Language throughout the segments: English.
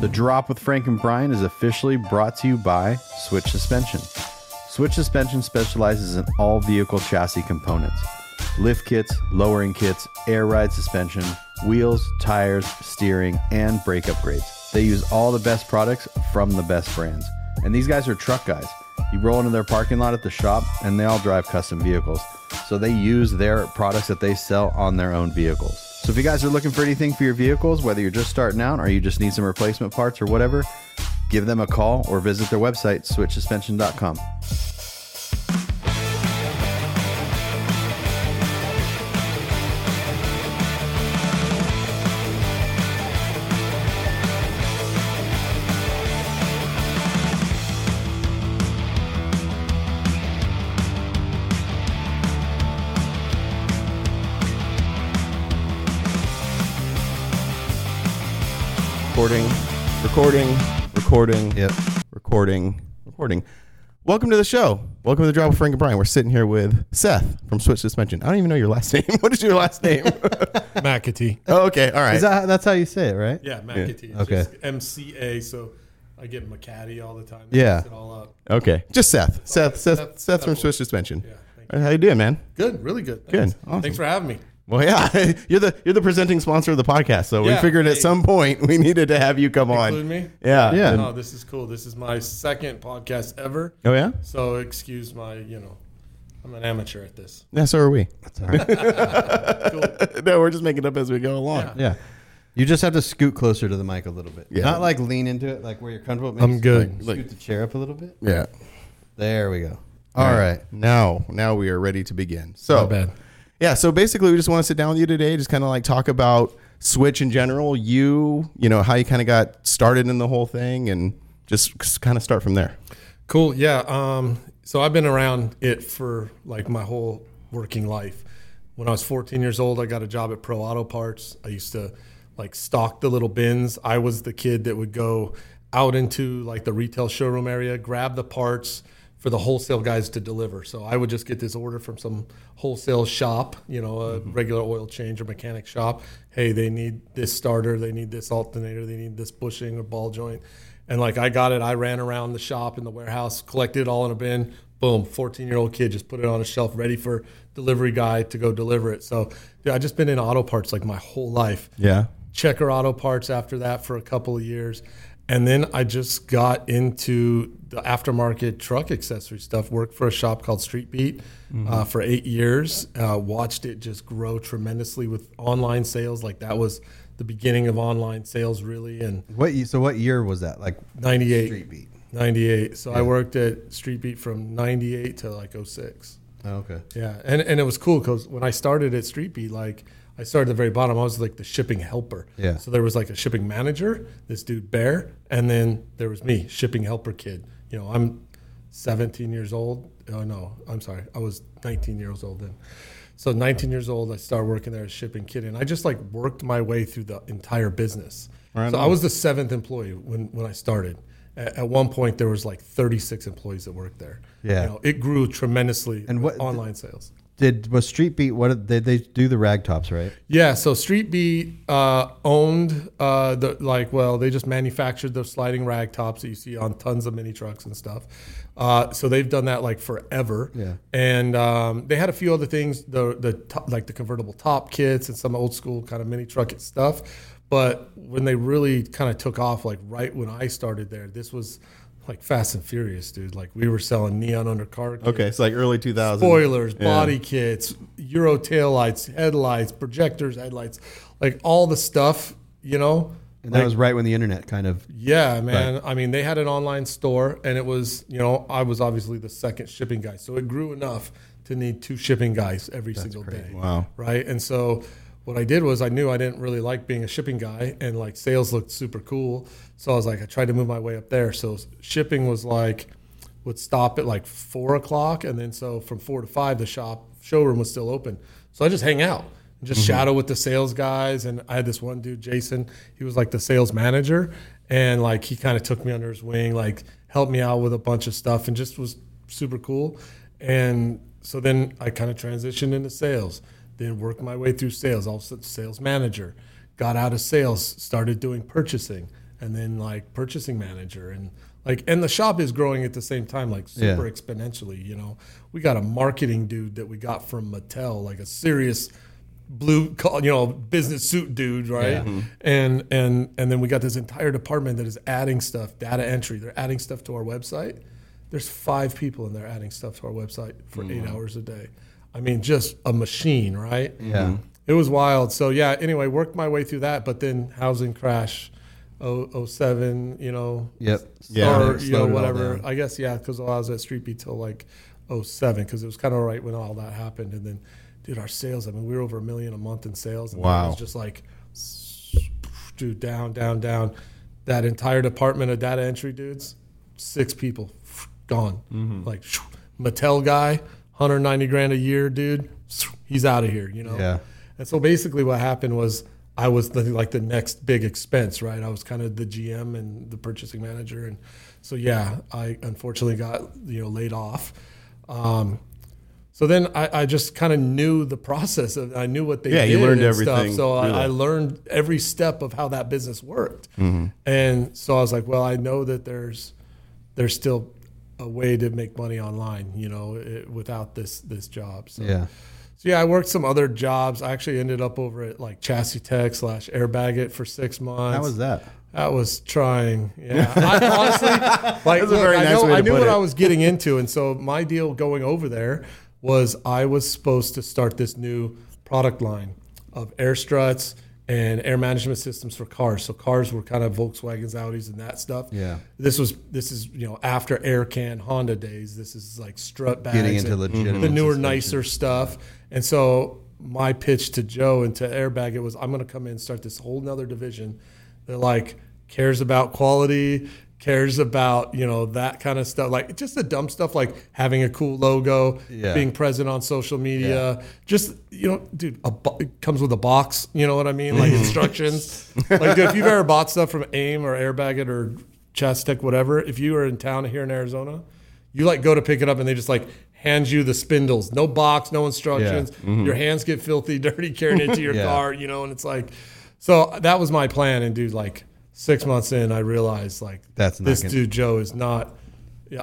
The Drop with Frank and Brian is officially brought to you by Switch Suspension. Switch Suspension specializes in all vehicle chassis components lift kits, lowering kits, air ride suspension, wheels, tires, steering, and brake upgrades. They use all the best products from the best brands. And these guys are truck guys. You roll into their parking lot at the shop, and they all drive custom vehicles. So they use their products that they sell on their own vehicles. So if you guys are looking for anything for your vehicles, whether you're just starting out or you just need some replacement parts or whatever, give them a call or visit their website, switchsuspension.com. recording, recording, Yep. recording, recording. Welcome to the show. Welcome to the drive with Frank and Brian. We're sitting here with Seth from Switch Suspension. I don't even know your last name. what is your last name? McAtee. oh, okay. All right. Is that that's how you say it, right? Yeah, McAtee. It's Okay. MCA, so I get McCaddy all the time. Yeah. It all up. okay. Just Seth. Seth. Seth. Seth- Seth from Switch Suspension. Yeah, thank All right, How you doing, man? Good, really good. Good. Awesome. Thanks for having me. Well, yeah, you're the you're the presenting sponsor of the podcast, so we Yeah. figured at Hey. some point we needed to have you come Include on. me? Yeah. Yeah. No, this is cool. This is my second podcast ever. Oh yeah. So excuse my, you know, I'm an amateur at this. Yeah. So are we. That's all right. Cool. no, we're just making it up as we go along. Yeah. yeah. You just have to scoot closer to the mic a little bit. Yeah. Not like lean into it, like where you're comfortable. Maybe I'm good. Like, Like- scoot the chair up a little bit. Yeah. There we go. All right. Now, now we are ready to begin. So, Not bad. Yeah. So basically, we just want to sit down with you today, just kind of like talk about Switch in general. You, you know, how you kind of got started in the whole thing, and just kind of start from there. Cool. Yeah. Um, so I've been around it for like my whole working life. When I was 14 years old, I got a job at Pro Auto Parts. I used to like stock the little bins. I was the kid that would go out into like the retail showroom area, grab the parts for the wholesale guys to deliver. So I would just get this order from some wholesale shop, you know, a mm-hmm. regular oil change or mechanic shop. Hey, they need this starter, they need this alternator, they need this bushing or ball joint. And like I got it, I ran around the shop in the warehouse, collected it all in a bin. Boom, 14 year old kid just put it on a shelf, ready for delivery guy to go deliver it. So, dude, I just been in auto parts like my whole life. Yeah. Checker Auto Parts after that for a couple of years. And then I just got into the aftermarket truck accessory stuff. Worked for a shop called Street Beat uh, for eight years. Uh, watched it just grow tremendously with online sales. Like that was the beginning of online sales, really. And What? So what year was that? Like 98. Street Beat. 98. So I worked at Street Beat from 98 to like 06. Oh, okay. Yeah, and and it was cool because when I started at Street Beat, like I started at the very bottom. I was like the shipping helper. Yeah. So there was like a shipping manager, this dude Bear, and then there was me, shipping helper kid. You know, I'm 17 years old. Oh no, I'm sorry, I was 19 years old then. So 19 years old, I started working there as shipping kid, and I just like worked my way through the entire business. Right so I was the seventh employee when when I started. At, at one point, there was like 36 employees that worked there. Yeah. You know, it grew tremendously. And what- online sales? Did was Street Beat? What did they, they do? The rag tops, right? Yeah, so Street Beat uh, owned uh, the like. Well, they just manufactured the sliding rag tops that you see on tons of mini trucks and stuff. Uh, so they've done that like forever. Yeah. And um, they had a few other things, the the top, like the convertible top kits and some old school kind of mini truck stuff. But when they really kind of took off, like right when I started there, this was like Fast and Furious, dude. Like we were selling neon undercar. kits Okay. It's like early 2000s. spoilers, Yeah. body kits, Euro taillights, headlights, projectors, headlights, like all the stuff, you know. And that was right when the internet kind of. Yeah, man. I mean, they had an online store, and it was, you know, I was obviously the second shipping guy, so it grew enough to need two shipping guys every single day. Wow. Right, and so what I did was I knew I didn't really like being a shipping guy, and like sales looked super cool, so I was like, I tried to move my way up there. So shipping was like would stop at like four o'clock, and then so from four to five, the shop showroom was still open. So I just hang out, and just mm-hmm. shadow with the sales guys. And I had this one dude, Jason. He was like the sales manager, and like he kind of took me under his wing, like helped me out with a bunch of stuff, and just was super cool. And so then I kind of transitioned into sales, then worked my way through sales. Also, sales manager, got out of sales, started doing purchasing, and then like purchasing manager and like and the shop is growing at the same time like super Yeah. exponentially you know we got a marketing dude that we got from mattel like a serious blue you know business suit dude right Yeah. Mm-hmm. and and and then we got this entire department that is adding stuff data entry they're adding stuff to our website there's five people in there adding stuff to our website for eight mm-hmm. hours a day i mean just a machine right Yeah. Mm-hmm. it was wild. So yeah. Anyway, worked my way through that, but then housing crash, 07, You know. Yep. Yeah. Or you know whatever. I guess yeah, because I was at Street Beat till like 07, because it was kind of right when all that happened, and then dude, our sales. I mean, we were over a million a month in sales. And Wow. It was just like, dude, down, down, down. That entire department of data entry dudes, six people, gone. Mm-hmm. Like Mattel guy, 190 grand a year, dude. He's out of here. You know. Yeah. And so basically, what happened was I was the, like the next big expense, right? I was kind of the GM and the purchasing manager, and so yeah, I unfortunately got you know laid off. Um, so then I, I just kind of knew the process of I knew what they Yeah, did you learned and everything Stuff. So through I, I learned every step of how that business worked, Mm-hmm. and so I was like, well, I know that there's there's still a way to make money online, you know, it, without this this job. So. Yeah. So yeah, I worked some other jobs. I actually ended up over at like Chassis Tech slash Airbag It for six months. How was that? That was trying. Yeah, I, honestly, like look, very I, nice know, I knew what it. I was getting into, and so my deal going over there was I was supposed to start this new product line of air struts and air management systems for cars. So cars were kind of Volkswagens, Audis, and that stuff. Yeah. This was this is you know after Aircan Honda days. This is like strut bags, Getting into legitimate the newer, suspension. nicer stuff. And so my pitch to Joe and to Airbag it was I'm going to come in and start this whole nother division that like cares about quality, cares about you know that kind of stuff, like just the dumb stuff like having a cool logo, Yeah. being present on social media, just you know, dude, a bo- it comes with a box. You know what I mean? Like mm-hmm. instructions. like dude, if you've ever bought stuff from AIM or Airbag it or Chassis Tech, whatever, if you are in town here in Arizona, you like go to pick it up and they just like hand you the spindles, no box, no instructions. Your hands get filthy, dirty carrying it to your Yeah. car, you know, and it's like, so that was my plan. And dude, like six months in, I realized like That's not this gonna- dude Joe is not.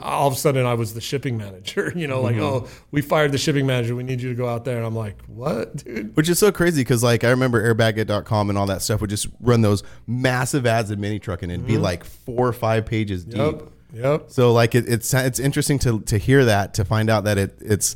All of a sudden, I was the shipping manager. You know, Mm-hmm. like, oh, we fired the shipping manager. We need you to go out there. And I'm like, what, dude? Which is so crazy because like I remember airbagit.com and all that stuff would just run those massive ads in mini trucking and be like four or five pages deep. Yep, yep. So like it, it's it's interesting to to hear that to find out that it it's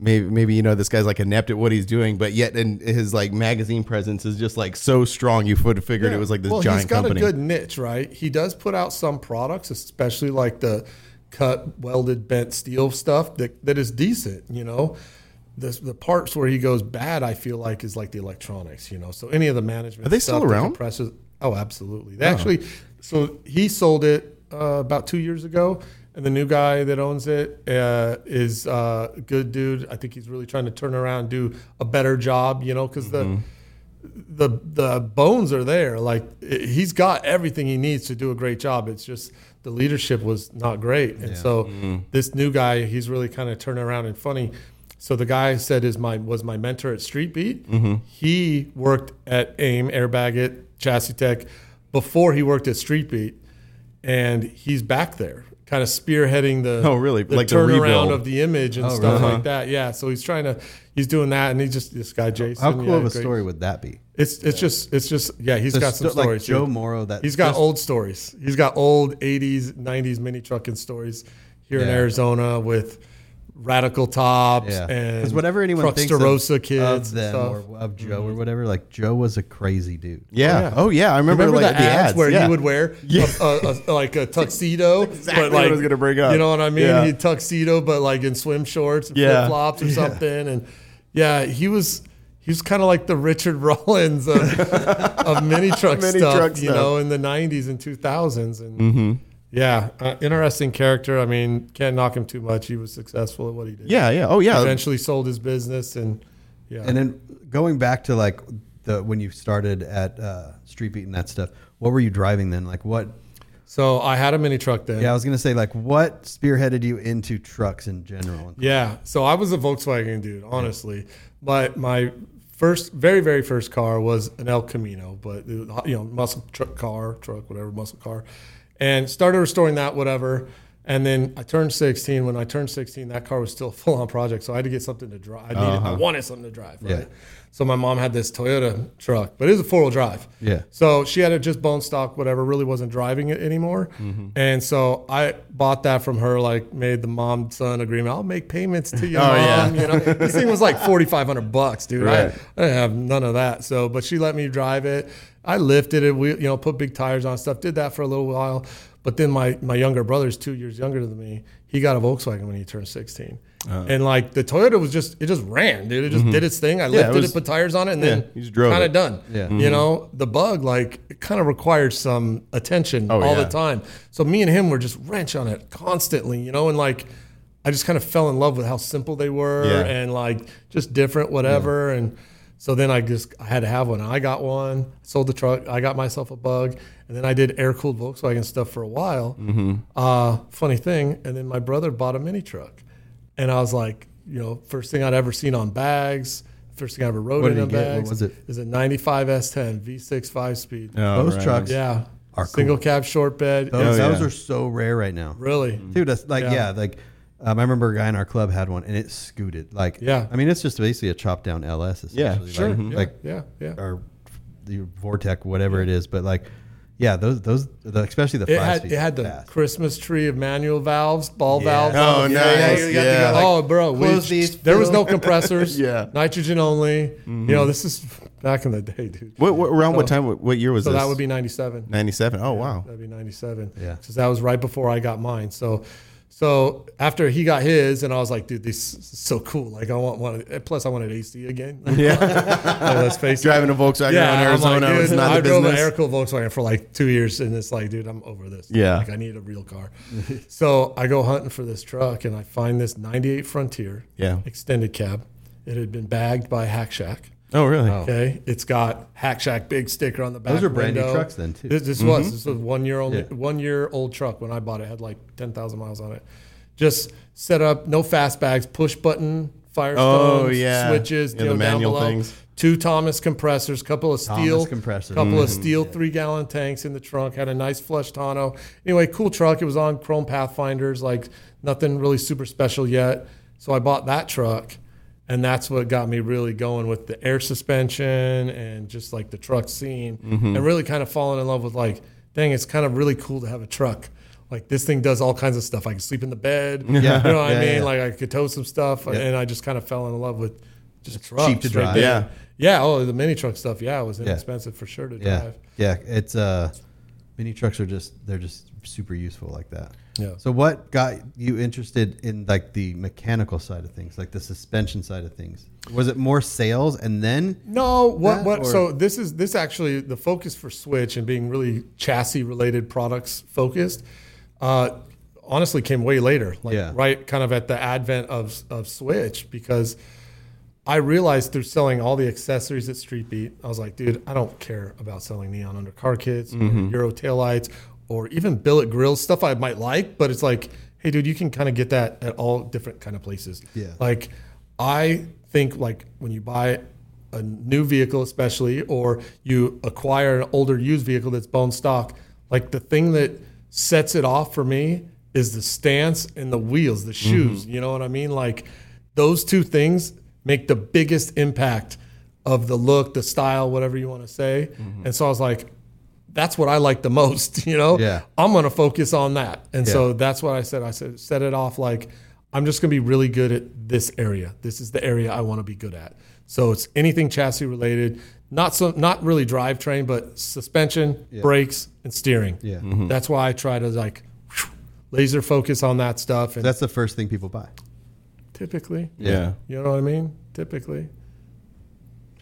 maybe maybe you know this guy's like inept at what he's doing, but yet in his like magazine presence is just like so strong. You would have figured it was like this well, giant he's got company. a good niche, right? He does put out some products, especially like the cut, welded, bent steel stuff that, that is decent. You know, the the parts where he goes bad, I feel like is like the electronics. You know, so any of the management Are they still around? Compressors, oh, absolutely. They actually, so he sold it uh, about two years ago. And the new guy that owns it uh, is uh, a good dude. I think he's really trying to turn around, and do a better job, you know, because the the the bones are there. Like i- he's got everything he needs to do a great job. It's just the leadership was not great, and so this new guy, he's really kind of turning around and funny. So the guy I said is my was my mentor at Street Beat. He worked at AIM, Airbag It, Chassis Tech before he worked at Street Beat, and he's back there, kind of spearheading the Oh, really? the Like the turnaround rebuild. of the image and Oh, stuff really? like that. Yeah, so he's trying to he's doing that, and he just this guy Jason. How cool yeah, of a great- story would that be? it's it's just it's just yeah he's The got some sto- like stories. Joe. Morrow. That he's got old stories. He's got old '80s, '90s mini trucking stories here in Arizona with radical tops Yeah, and because whatever anyone thinks of, Trucksterosa kids of and them stuff. or of Joe or mm-hmm. whatever, like Joe was a crazy dude. yeah. yeah. Oh yeah. I remember, Remember like the ads, where yeah. he would wear Yeah. a, a, a, like a tuxedo, exactly but what I like was gonna bring up. You know what I mean? Yeah. He tuxedo, but like in swim shorts and Yeah. flip flops or something. And yeah, he was he was kind of like the Richard Rawlings of, of mini truck Mini stuff, truck you stuff. know, in the '90s and 2000s. And mm-hmm. Yeah, uh, interesting character. I mean, can't knock him too much. He was successful at what he did. Yeah. Yeah. Oh yeah. Eventually sold his business and yeah. And then going back to like the when you started at uh, Street Beat and that stuff, what were you driving then? Like what? so I had a mini truck then. Yeah, I was gonna say like what spearheaded you into trucks in general. Yeah. So I was a Volkswagen dude, honestly. But my first, very, very first car was an El Camino, but you know, muscle truck car, truck, whatever, muscle car, and started restoring that, whatever. And then I turned 16. When I turned 16, that car was still a full on project, so I had to get something to drive. I needed, I uh-huh. wanted something to drive, right? Yeah. So my mom had this Toyota truck, but it was a four wheel drive. Yeah. So she had it just bone stock, whatever, really wasn't driving it anymore. Mm-hmm. And so I bought that from her, like made the mom son agreement. I'll make payments to your Oh, mom. yeah. You know, this thing was like 4,500 bucks, dude. I, Right. I didn't have none of that. So, but she let me drive it. I lifted it, we, you know, put big tires on stuff, did that for a little while. But then my, my younger brother's two years younger than me. He got a Volkswagen when he turned 16. Uh-huh. And like the Toyota was just, it just ran, dude. It just did its thing. I Mm-hmm. Yeah, lifted it, was- put tires on it, and yeah, then you just drove kind of done. Yeah. You know, the bug, like, it kind of required some attention Oh, all yeah. the time. So me and him were just wrench on it constantly, you know, and like, I just kind of fell in love with how simple they were and like just different, whatever. And so then I just I had to have one. I got one, sold the truck. I got myself a bug, and then I did air cooled Volkswagen stuff for a while. Mm-hmm. Uh, funny thing, and then my brother bought a mini truck, and I was like, you know, first thing I'd ever seen on bags. First thing I ever rode What in did on he get? What was it? is a 95 S10 V6 five speed. Oh, Those right. trucks, Yeah, Are single cab short bed. those, Oh, those yeah. are so rare right now. Really, Dude, that's like Yeah. yeah, like um, I remember a guy in our club had one and it scooted. Like Yeah. I mean it's just basically a chopped down LS essentially. sure. Like, yeah, like yeah, yeah. or the Vortec, whatever it is. But like yeah, those those the, especially the It five had speed it had the fast. Christmas tree of manual valves, ball Yeah. valves. Oh, on the nice. front. Yeah, you got to go, like, oh, bro, we, these, there was no compressors. Yeah. nitrogen only. You know, this is back in the day, dude. What, what around what time? What, what year was this? So this? that would be '97. ninety-seven. Oh wow. That'd be '97. Yeah. because that was right before I got mine. So, so after he got his, and I was like, dude, this is so cool. Like, I want one. Plus, I wanted AC again. Yeah. Like, let's face it. Driving a Volkswagen around I'm Arizona like, was not I the drove an business. air cooled Volkswagen for like two years, and it's like, dude, I'm over this. Yeah. like I need a real car. so I go hunting for this truck, and I find this '98 Frontier, Yeah. extended cab. It had been bagged by Hack Shack. Oh really? Okay, it's got Hack Shack big sticker on the back. Those are brand new trucks then, too. This, this was this was one year only, Yeah. one year old truck when I bought it. Had like ten thousand miles on it. Just set up, no fast bags, push button, Firestone Oh, yeah. switches, Yeah, you the know, down manual below. things. Two Thomas compressors, couple of steel compressors. couple of Mm-hmm. steel three gallon tanks in the trunk. Had a nice flush tonneau. Anyway, cool truck. It was on Chrome Pathfinders, like nothing really super special yet. So I bought that truck, and that's what got me really going with the air suspension and just like the truck scene, Mm-hmm. and really kind of falling in love with like, dang, it's kind of really cool to have a truck. Like this thing does all kinds of stuff. I can sleep in the bed. Yeah. You know what Yeah, I mean? yeah. Like I could tow some stuff, and I just kind of fell in love with just trucks. cheap to drive. there. Yeah. Yeah. Oh, the mini truck stuff. Yeah, it was inexpensive for sure to Yeah. drive. Yeah. It's uh mini trucks are just they're just super useful like that. Yeah. So what got you interested in like the mechanical side of things, like the suspension side of things? Was it more sales and then No, what what? or- So this is this actually the focus for Switch and being really chassis related products focused. Uh, honestly, came way later, like Yeah. right kind of at the advent of of Switch because I realized through selling all the accessories at Street Beat, I was like, dude, I don't care about selling neon under car kits, or Euro taillights, or even billet grills, stuff I might like, but it's like, hey, dude, you can kind of get that at all different kind of places. Yeah. Like, I think like when you buy a new vehicle, especially, or you acquire an older used vehicle that's bone stock, like the thing that sets it off for me is the stance and the wheels, the mm-hmm. shoes. You know what I mean? Like those two things make the biggest impact of the look, the style, whatever you want to say. Mm-hmm. And so I was like, that's what I like the most, you know? Yeah. I'm going to focus on that. And so that's what I said. I said, set it off like, I'm just going to be really good at this area. This is the area I want to be good at. So it's anything chassis related, not so, not really drivetrain, but suspension, brakes, and steering. Yeah. That's why I try to like laser focus on that stuff. And that's the first thing people buy? typically, Yeah. you know what I mean? Typically.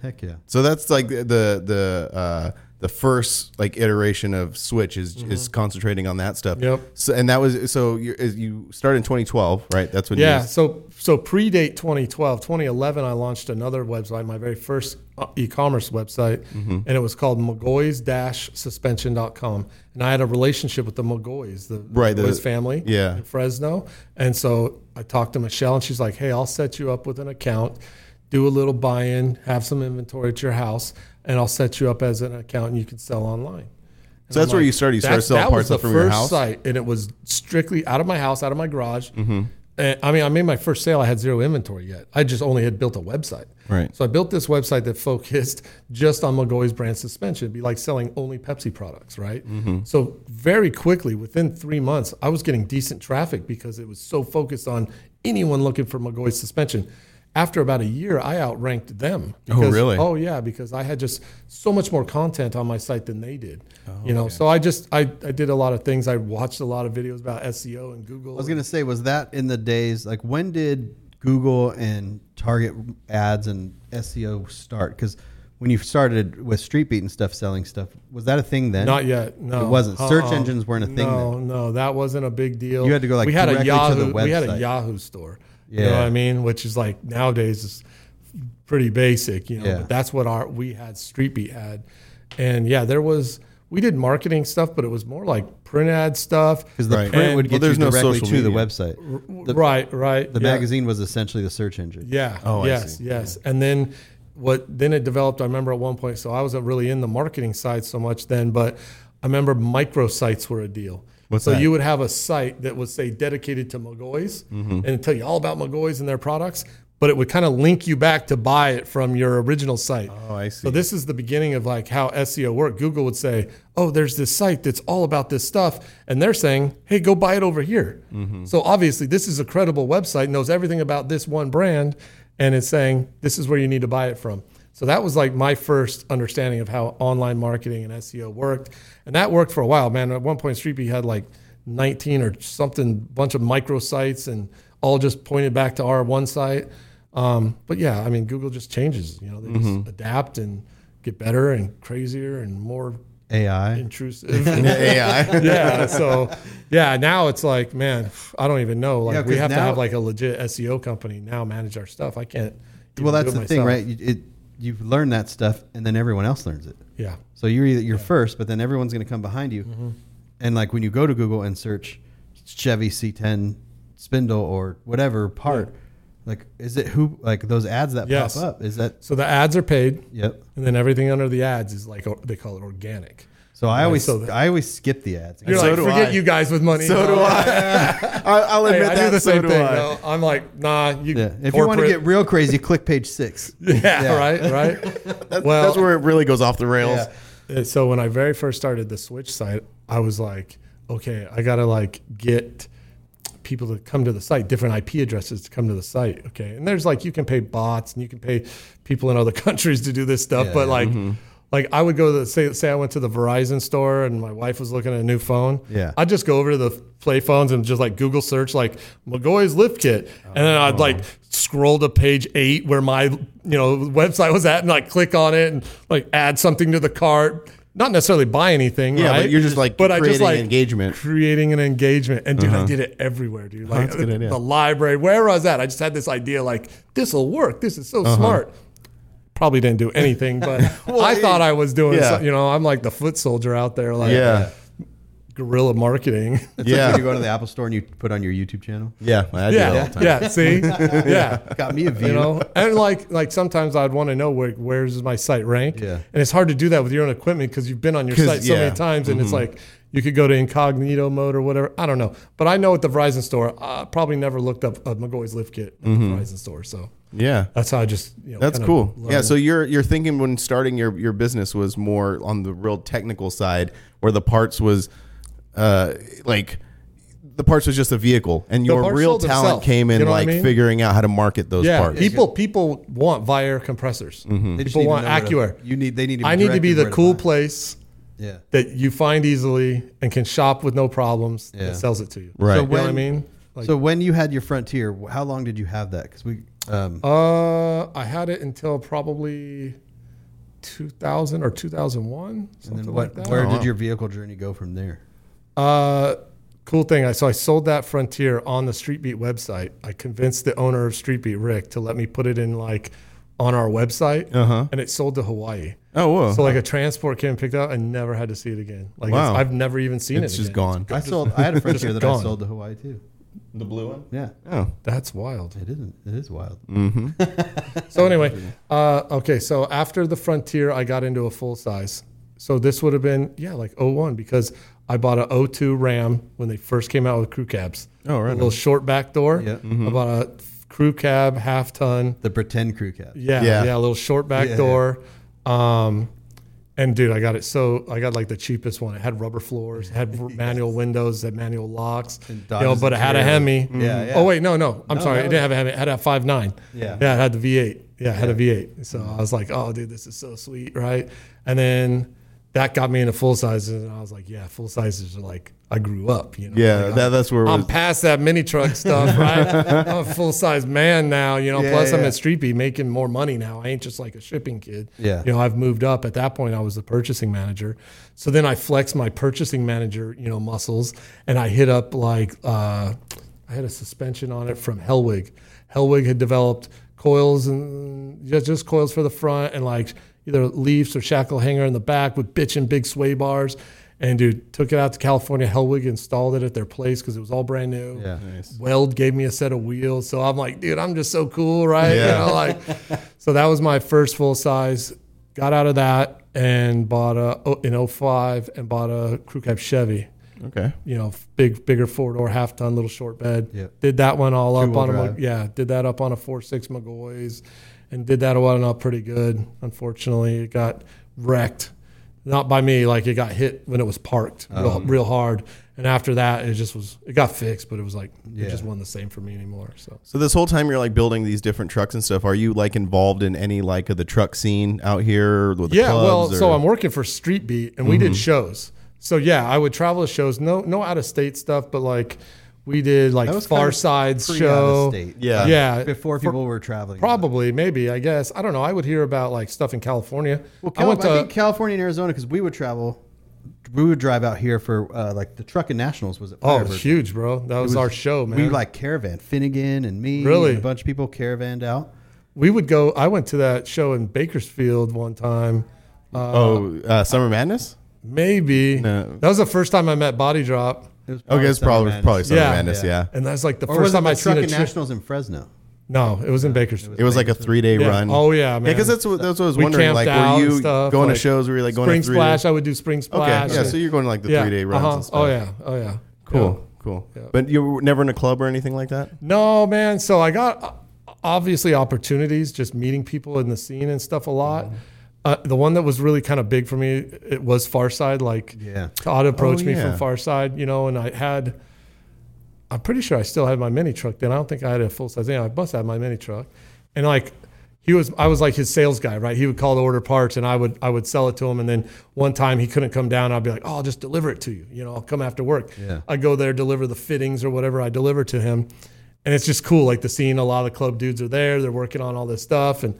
Heck yeah. So that's like the the uh, the first like iteration of Switch is is concentrating on that stuff. Yep. So and that was so you you started in 2012, right? That's when Yeah. You, So so predate 2012, 2011, I launched another website, my very first uh, e-commerce website, Mm-hmm. and it was called McGaughy's-suspension.com. And I had a relationship with the McGaughys, the Right, the- family yeah. in Fresno. And so I talked to Michelle, and she's like, "Hey, I'll set you up with an account. do a little buy-in, have some inventory at your house, and I'll set you up as an account and you can sell online. And So that's I'm where you started. You started selling parts up the from your first house? site, and it was strictly out of my house, out of my garage. Mm-hmm. And, I mean, I made my first sale. I had zero inventory yet. I just only had built a website. Right. So I built this website that focused just on McGaughy's brand suspension. It'd be like selling only Pepsi products, right? Mm-hmm. So very quickly, within three months, I was getting decent traffic because it was so focused on anyone looking for McGaughy's suspension. After about a year, I outranked them. Oh, because- really? Oh yeah, because I had just so much more content on my site than they did. Oh, you know, so I just I, I did a lot of things. I watched a lot of videos about SEO and Google. I was gonna say, was that in the days like when did Google and Target ads and SEO start? Because when you started with Street Beat and stuff, selling stuff, was that a thing then? Not yet. No, It wasn't. Uh-uh. Search Uh-uh. engines weren't a thing No, no, that wasn't a big deal. You had to go, like, we had a directly to the Yahoo. We had a. Yahoo store. You know what I mean? Which is like nowadays is pretty basic. You know, Yeah. but that's what our we had. Street Beat had, and yeah, there was. We did marketing stuff, but it was more like print ad stuff. because the Right. print And- would Well, get you there's no directly social to the website. The, right, right. the yeah. magazine was essentially the search engine. Yeah. Oh, I yes, see. yes. And then what then it developed, I remember at one point, so I wasn't really in the marketing side so much then, but I remember microsites were a deal. What's so that? you would have a site that would say dedicated to McGaughy's Mm-hmm. and it'd tell you all about McGaughy's and their products, but it would kind of link you back to buy it from your original site. Oh, I see. So this is the beginning of like how SEO worked. Google would say, "Oh, there's this site that's all about this stuff," and they're saying, "Hey, go buy it over here." Mm-hmm. So obviously, this is a credible website, knows everything about this one brand, and it's saying this is where you need to buy it from. So that was like my first understanding of how online marketing and SEO worked, and that worked for a while, man. At one point, StreetBeat had like 19 or something, bunch of micro sites, and all just pointed back to our one site. Um, but yeah, I mean, Google just changes. You know, they just adapt and get better and crazier and more AI. intrusive. AI. yeah. So yeah, now it's like, man, I don't even know. Like Yeah, we 'cause have to have like a legit SEO company now manage our stuff. I can't. Well, that's it the thing, right? You- It, you've learned that stuff, and then everyone else learns it. Yeah. So you're either you're first, but then everyone's going to come behind you. Mm-hmm. And like when you go to Google and search Chevy C10 spindle or whatever part, like is it who like those ads that Yes. pop up? Is that So the ads are paid, yep? and then everything under the ads is like they call it organic. So I always so I always skip the ads. You're So like, do forget I. you guys with money. So do I. I I'll Hey, admit I that. do the so same do thing. I. though. I'm like, nah, you. yeah. If you want to get real crazy, click page six. yeah, right, right. That's, well, that's where it really goes off the rails. Yeah. Uh, so when I very first started the Switch site, I was like, okay, I gotta like get people to come to the site, different IP addresses to come to the site. Okay, and there's like you can pay bots and you can pay people in other countries to do this stuff, Yeah, but yeah. like. Like I would go to the say say I went to the Verizon store and my wife was looking at a new phone. Yeah. I'd just go over to the play phones and just like Google search like McGaughy's lift kit. And then I'd like scroll to page eight where my you know website was at and like click on it and like add something to the cart. Not necessarily buy anything, Yeah, right? but you're just, like, but I just like engagement. creating an engagement. And dude, I did it everywhere, dude. Like a good idea. the library, where I was at, I just had this idea like this will work. This is so Uh-huh. smart. Probably didn't do anything, but I thought I was doing. yeah. some- you know, I'm like the foot soldier out there, like Yeah. guerrilla marketing. It's Yeah. like when you go to the Apple store and you put on your YouTube channel. Yeah, I do all yeah, the time. yeah. See, yeah. Got me a view. You know, and like like sometimes I'd want to know where where's my site rank. Yeah. And it's hard to do that with your own equipment because you've been on your site so yeah. many times, and it's mm-hmm. like you could go to incognito mode or whatever. I don't know, but I know at the Verizon store, I probably never looked up a McGaughy's lift kit at the mm-hmm. Verizon store, so Yeah. that's how I just you know. That's cool. Yeah. So your your thinking when starting your your business was more on the real technical side, where the parts was, uh, like the parts was just a vehicle, and your parts real sold talent themselves. came in You know what I like mean? figuring out how to market those yeah, parts. people people want Viair compressors. They just People need to want know where to- AccuAir. You need. They need. To I need to be directed the where cool buy. place Yeah. that you find easily and can shop with no problems Yeah. that sells it to you. Right. So You know what I when- mean? Like, so when you had your Frontier, wh- how long did you have that? Because we. Um, Uh, I had it until probably 2000 or 2001, and something then like what? that. Where Oh, did wow. your vehicle journey go from there? Uh, cool thing. I so I sold that Frontier on the Street Beat website. I convinced the owner of Street Beat, Rick, to let me put it in like on our website, Uh-huh. and it sold to Hawaii. Oh, whoa. So like a transport came and picked it up, and never had to see it again. Like Wow. it's, I've never even seen it's it. It's just again. gone. I sold. I had a Frontier that I sold to Hawaii too. The blue one. Yeah, Oh, That's wild. it isn't. It is wild. So anyway, uh, okay. So after the Frontier, I got into a full size. So this would have been yeah, like 01 because I bought a 02 Ram when they first came out with crew cabs. Oh, right A little short back door. Yeah. I bought a crew cab half ton. The pretend crew cab. Yeah, Yeah. yeah, a little short back Yeah. door. Um, and dude, I got it. So I got like the cheapest one. It had rubber floors, it had manual windows, had manual locks. You know, but it had a. Hemi. Yeah, mm. yeah. Oh wait, no, no. I'm No, sorry. no. It didn't have a Hemi. It had a five nine. Yeah. Yeah, it had the V8. Yeah, it had a V8. So I was like, oh, dude, this is so sweet, right? And then that got me into full sizes, and I was like, yeah, full sizes are like I grew up. You know. yeah. Like, that, that's where I'm was. past that mini truck stuff, right? I'm a full size man now, you know. Yeah, plus, I'm yeah. at Street Beat making more money now. I ain't just like a shipping kid. Yeah. You know, I've moved up. At that point, I was the purchasing manager. So then I flexed my purchasing manager, you know, muscles, and I hit up like uh, I had a suspension on it from Hellwig. Hellwig had developed coils and just, just coils for the front and like either leafs or shackle hanger in the back with bitchin' big sway bars. And dude, took it out to California. Hellwig installed it at their place because it was all brand new. Yeah. nice. Weld gave me a set of wheels. So I'm like, dude, I'm just so cool, right? Yeah. You know, like, so that was my first full size. Got out of that and bought a oh, in 05 and bought a crew cab Chevy. okay. You know, big, bigger four door, half ton, little short bed. Yeah. Did that one all up Two-wheel on a yeah. Did that up on a four six McGaughy's, and did that one up pretty good. Unfortunately, it got wrecked. Not by me, like it got hit when it was parked real, Um. real hard. And after that, it just was it got fixed, but it was like Yeah. it just wasn't the same for me anymore. So So this whole time you're like building these different trucks and stuff. Are you like involved in any like of the truck scene out here with the yeah, well, clubs? so I'm working for Street Beat, and we did shows. So yeah, I would travel to shows. No, no out of state stuff, but like we did like That was Far kind of Side's Pre- show. out-of-state. Yeah. yeah. Before For- people were traveling. Probably, maybe, I guess. I don't know. I would hear about like stuff in California. Well, I Cal- I, went to think California and Arizona because we would travel. We would drive out here for uh, like the Truckin' Nationals was it? oh, it's huge, bro. That was, was- our show, man. We like caravan Finnegan and me. Really? and a bunch of people caravaned out. we would go. I went to that show in Bakersfield one time. oh uh, Summer Madness. Maybe No. that was the first time I met Body Drop. It was Okay, it's probably Madness. probably Summer Yeah. Madness. Yeah. And that's like the Or first was it time the I Truck seen a and chick- Nationals in Fresno? No, it was in Bakersfield. It was like a three day Yeah. run. Oh yeah, man. Yeah, because that's what that's what I was We wondering. camped Like, out were and you stuff, going like to shows? Were you like going Spring to three Splash. I would do Spring Okay, Splash. yeah. So you're going to like the yeah, three day runs uh-huh. and stuff. Oh yeah, oh yeah. Cool, cool. Yeah. But you were never in a club or anything like that. No, man. So I got uh, obviously opportunities, just meeting people in the scene and stuff a lot. Uh, the one that was really kind of big for me, it was Farside. Like Yeah. Todd approached Oh, me yeah. from Farside, you know, and I had. I'm pretty sure I still had my mini truck then. I don't think I had a full size. Yeah, I must have my mini truck, and like he was, I was like his sales guy, right? He would call to order parts, and I would I would sell it to him. And then one time he couldn't come down, I'd be like, oh, I'll just deliver it to you. You know, I'll come after work. Yeah. I go there, deliver the fittings or whatever I deliver to him, and it's just cool. Like the scene, a lot of the club dudes are there. They're working on all this stuff, and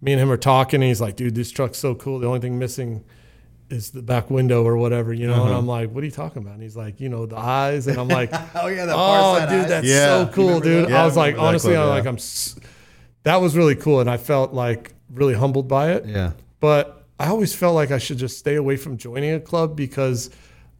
me and him are talking. And he's like, dude, this truck's so cool. The only thing missing is the back window or whatever, you know. And Uh-huh. I'm like, what are you talking about? And he's like, you know, the eyes. And I'm like, Oh yeah, the oh, dude, that's Yeah. so cool, dude. Yeah, I I was like, honestly, clip, I'm yeah. like, I'm. s- That was really cool, and I felt like really humbled by it. yeah. But I always felt like I should just stay away from joining a club because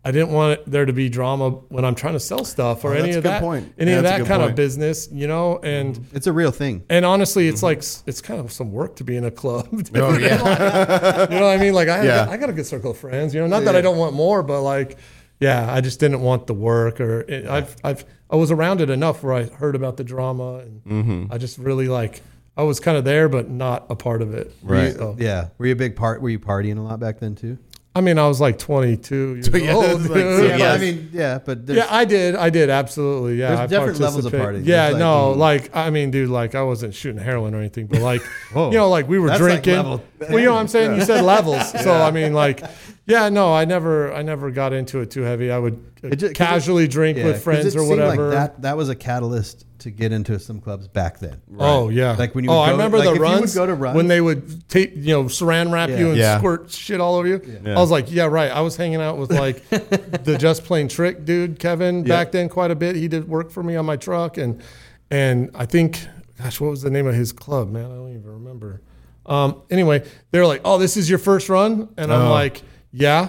I didn't want there to be drama when I'm trying to sell stuff or Oh, any of that, point. any Yeah, of that good kind of business, you know. And It's a real thing. and honestly, it's like it's kind of some work to be in a club. Oh, yeah. you know what I mean? Like I, Yeah. I got a good circle of friends. You know, not that I don't want more, but like, yeah, I just didn't want the work. Or it, I've I've I was around it enough where I heard about the drama, and Mm-hmm. I just really like I was kind of there, but not a part of it. Right. So, Yeah. Were you a big part? Were you partying a lot back then too? I mean, I was like 22 years yeah, old. that's like- Yeah, Yes. I mean, yeah, but Yeah, I did. I did absolutely. Yeah, There's I different levels of participated. partying. Yeah, like- no, mm. like I mean, dude, like I wasn't shooting heroin or anything, but like, you know, like we were That's like drinking. level well, you know what I'm saying? You said levels, so I mean, like, yeah, no, I never, I never got into it too heavy. I would uh, It ju- 'cause it- casually drink yeah, with 'cause friends it or whatever. Like that that was a catalyst to get into some clubs back then. Oh yeah, Like when you oh, would I remember like the if would runs, go to runs- when they would tape, you know, saran wrap Yeah. you and Yeah. squirt shit all over you. I was like, yeah, right. I was hanging out with like the Just Plain Trick dude, Kevin, back then quite a bit. He did work for me on my truck, and and I think, gosh, what was the name of his club, man? I don't even remember. Um, anyway, they're like, oh, this is your first run, and I'm Oh. like, yeah.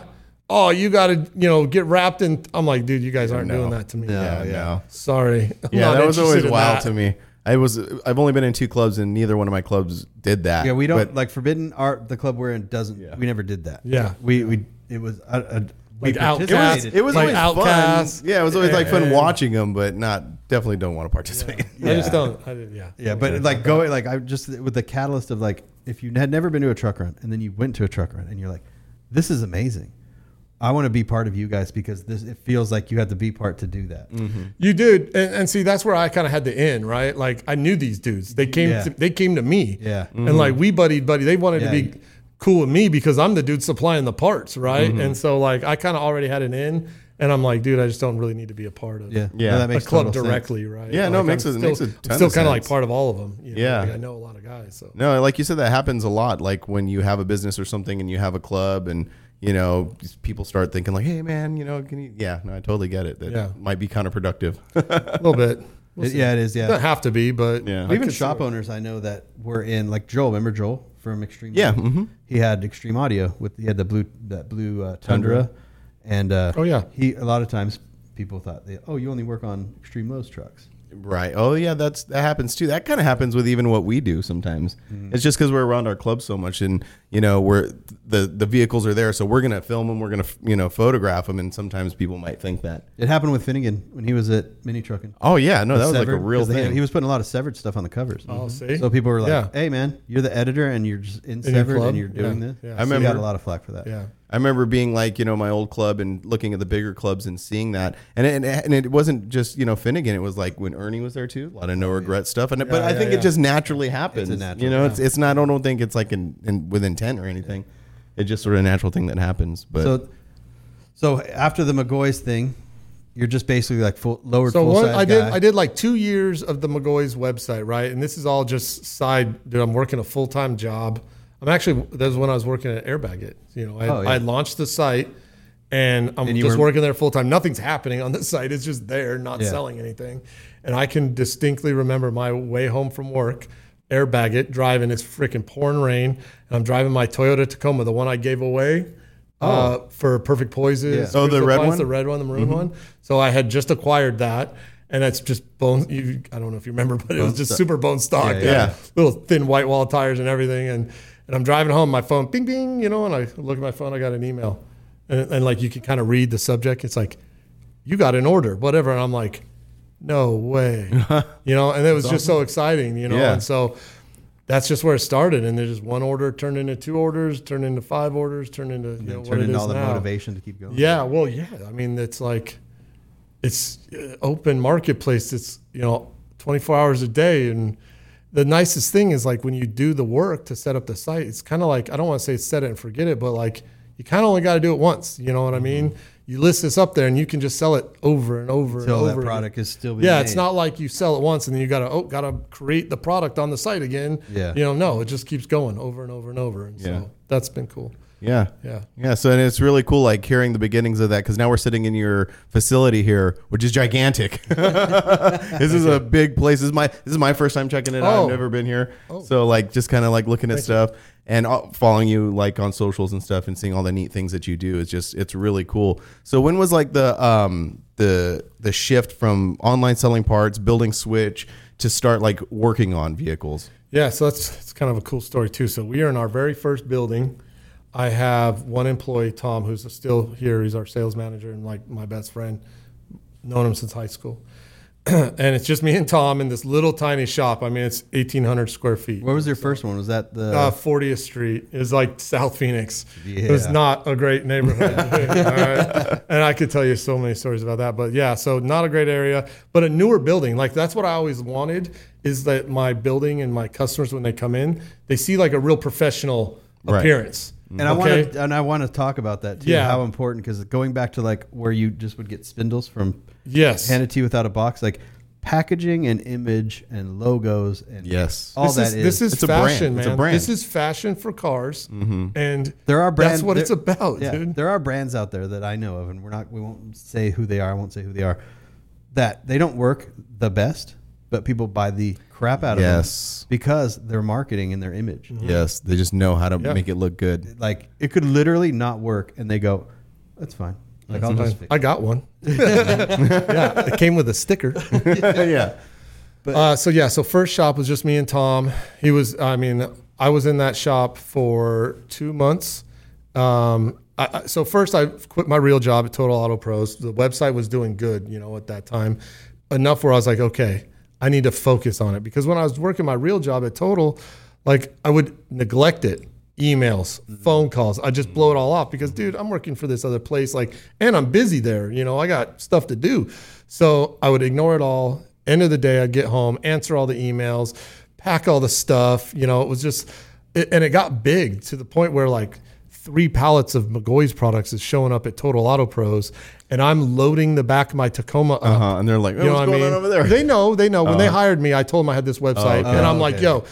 oh, you got to, you know, get wrapped in. I'm like, dude, you guys aren't no. doing that to me. No. yeah, yeah. no. Sorry. I'm Yeah, that was always wild that. to me. I was I've only been in two clubs and neither one of my clubs did that. Yeah, we don't But- like Forbidden Art. The club we're in doesn't. Yeah. We never did that. Yeah. we we it was a, a, we Like Outcast. participated. it was Like always Outcast. fun. Yeah, it was always like fun And- watching them, but not definitely don't want to participate. I just don't. I did, yeah. Yeah, but like going like I just with the catalyst of like if you had never been to a truck run and then you went to a truck run and you're like, this is amazing. I want to be part of you guys because this it feels like you had to be part to do that. You did, and, and see that's where I kind of had to end, right? Like I knew these dudes. They came. Yeah. To, they came to me. Yeah. And like we buddied, buddy. They wanted Yeah, to be you- cool with me because I'm the dude supplying the parts, right? Mm-hmm. And so like I kind of already had an in, and I'm like, dude, I just don't really need to be a part of. Yeah, Yeah. No, that A makes club total sense. directly, right? Yeah, no, it Like, makes I'm a- still, makes a I'm ton still kind of like part of all of them. you know? Yeah. Like, I know a lot of guys. So No, like you said, that happens a lot. Like when you have a business or something and you have a club and you know people start thinking like, "Hey, man, you know, can you?" Yeah, no, I totally get it. That Yeah. might be counterproductive. a little bit. We'll It- yeah, it is. It Yeah, doesn't have to be, but Yeah. Even shop it. owners I know that were in like Joel. Remember Joel from Extreme? Yeah, Audio? mhm. He had Extreme Audio with he had the blue that blue uh, Tundra, and uh, Oh, yeah. he a lot of times people thought they oh you only work on Extreme Lows trucks. right. Oh yeah, that's that happens too. That kind of happens with even what we do sometimes. Mm-hmm. It's just because we're around our club so much, and you know, we're the the vehicles are there, so we're gonna film them, we're gonna you know photograph them, and sometimes people might think that. It happened with Finnegan when he was at Mini Trucking. Oh yeah, no, that was like a real real 'cause they- thing. he was putting a lot of severed stuff on the covers. Oh, see? So people were like, Yeah. "Hey, man, you're the editor, and you're just in your severed, and you're doing Yeah, this." yeah. I I remember remember- got a lot of flack for that. Yeah. I remember being like, you know, my old club and looking at the bigger clubs and seeing that, and it, and it wasn't just you know Finnegan. It was like when Ernie was there too, a lot of no regret stuff. And it but Yeah, I think yeah. it just naturally happens. natural, you know, it's it's not. I don't think it's like in, in with intent or anything. It's just sort of a natural thing that happens. But So, so after the McGaughy's thing, you're just basically like full lowered So full one, size I did guy. I did like two years of the McGaughy's website, right? And this is all just side. Dude, I'm working a full time job. I'm actually that was when I was working at Airbag It. You know, I, Oh, yeah. I launched the site, and I'm And just were- working there full time. Nothing's happening on the site. It's just there, not Yeah. selling anything. And I can distinctly remember my way home from work. Airbag it, driving. It's freaking pouring rain, and I'm driving my Toyota Tacoma, the one I gave away uh, for Perfect Poises. Yeah. Oh, the red Supplies, one? the red one, the maroon one. So I had just acquired that, and it's just bone. You, I don't know if you remember, but it was just super bone stock. Yeah, It yeah. Little thin white wall tires and everything, and and I'm driving home. My phone, bing bing, you know, and I look at my phone. I got an email, and, and like you can kind of read the subject. It's like, you got an order, whatever, and I'm like, no way, you know. And it was just so exciting, you know. Yeah. And so that's just where it started. And there's just one order turned into two orders, turned into five orders, turned into you know, what into all the now. motivation to keep going. Yeah, well, yeah. I mean, it's like it's uh, open marketplace. It's you know 24 hours a day, and the nicest thing is like when you do the work to set up the site. It's kind of like I don't want to say set it and forget it, but like you kind of only got to do it once. You know what I mean? Mm-hmm. You list this up there, and you can just sell it over and over Until and that over. again. product is still being Yeah, it's not like you sell it once and then you gotta oh gotta create the product on the site again. Yeah. you know, no, it just keeps going over and over and over. And Yeah. so that's been cool. Yeah, Yeah. yeah. So and it's really cool, like hearing the beginnings of that, because now we're sitting in your facility here, which is gigantic. this is a big place. This is my this is my first time checking it out. Oh. I've never been here, so like just kind of like looking at stuff and uh, following you like on socials and stuff, and seeing all the neat things that you do. It's just it's really cool. So when was like the um the the shift from online selling parts, building Switch to start like working on vehicles? Yeah, so that's it's kind of a cool story too. So we are in our very first building. I have one employee, Tom, who's still here. He's our sales manager and like my best friend. Known him since high school. and it's just me and Tom in this little tiny shop. I mean, it's 1,800 square feet. Where was your first one? Was that the? Uh, 40th Street is like South Phoenix. It was not a great neighborhood. Right? And I could tell you so many stories about that. But yeah, so not a great area, but a newer building. Like that's what I always wanted is that my building and my customers, when they come in, they see like a real professional Right. appearance. And I want to and I want to talk about that too. Yeah. How important because going back to like where you just would get spindles from Yes. handed to you without a box, like packaging and image and logos and Yes. all this that is, is. this is It's a brand. fashion, It's a man. brand. This is fashion for cars, mm-hmm. and there are brands. That's what it's about, yeah, dude. there are brands out there that I know of, and we're not. We won't say who they are. I won't say who they are. That they don't work the best, but people buy the crap out of Yes. them because their marketing and their image. Yes, they just know how to Yeah. make it look good. Like it could literally not work, and they go, That's fine. Like I'll just fix I got one. yeah, it came with a sticker. yeah. Uh, so yeah, so first shop was just me and Tom. He was, I mean, I was in that shop for two months. Um, I, I- so first I quit my real job at Total Auto Pros. The website was doing good, you know, at that time, enough where I was like, okay, I need to focus on it because when I was working my real job at Total, like I would neglect it. Emails, mm-hmm. phone calls, I just blow it all off because, dude, I'm working for this other place, like, and I'm busy there. You know, I got stuff to do, so I would ignore it all. End of the day, I'd get home, answer all the emails, pack all the stuff. You know, it was just, it, and it got big to the point where like three pallets of McGaughy's products is showing up at Total Auto Pros, and I'm loading the back of my Tacoma up. Uh-huh. And they're like, oh, You know what's what I going mean? on over there? They know, they know. When they hired me, I told them I had this website, okay. and I'm like, Okay. yo,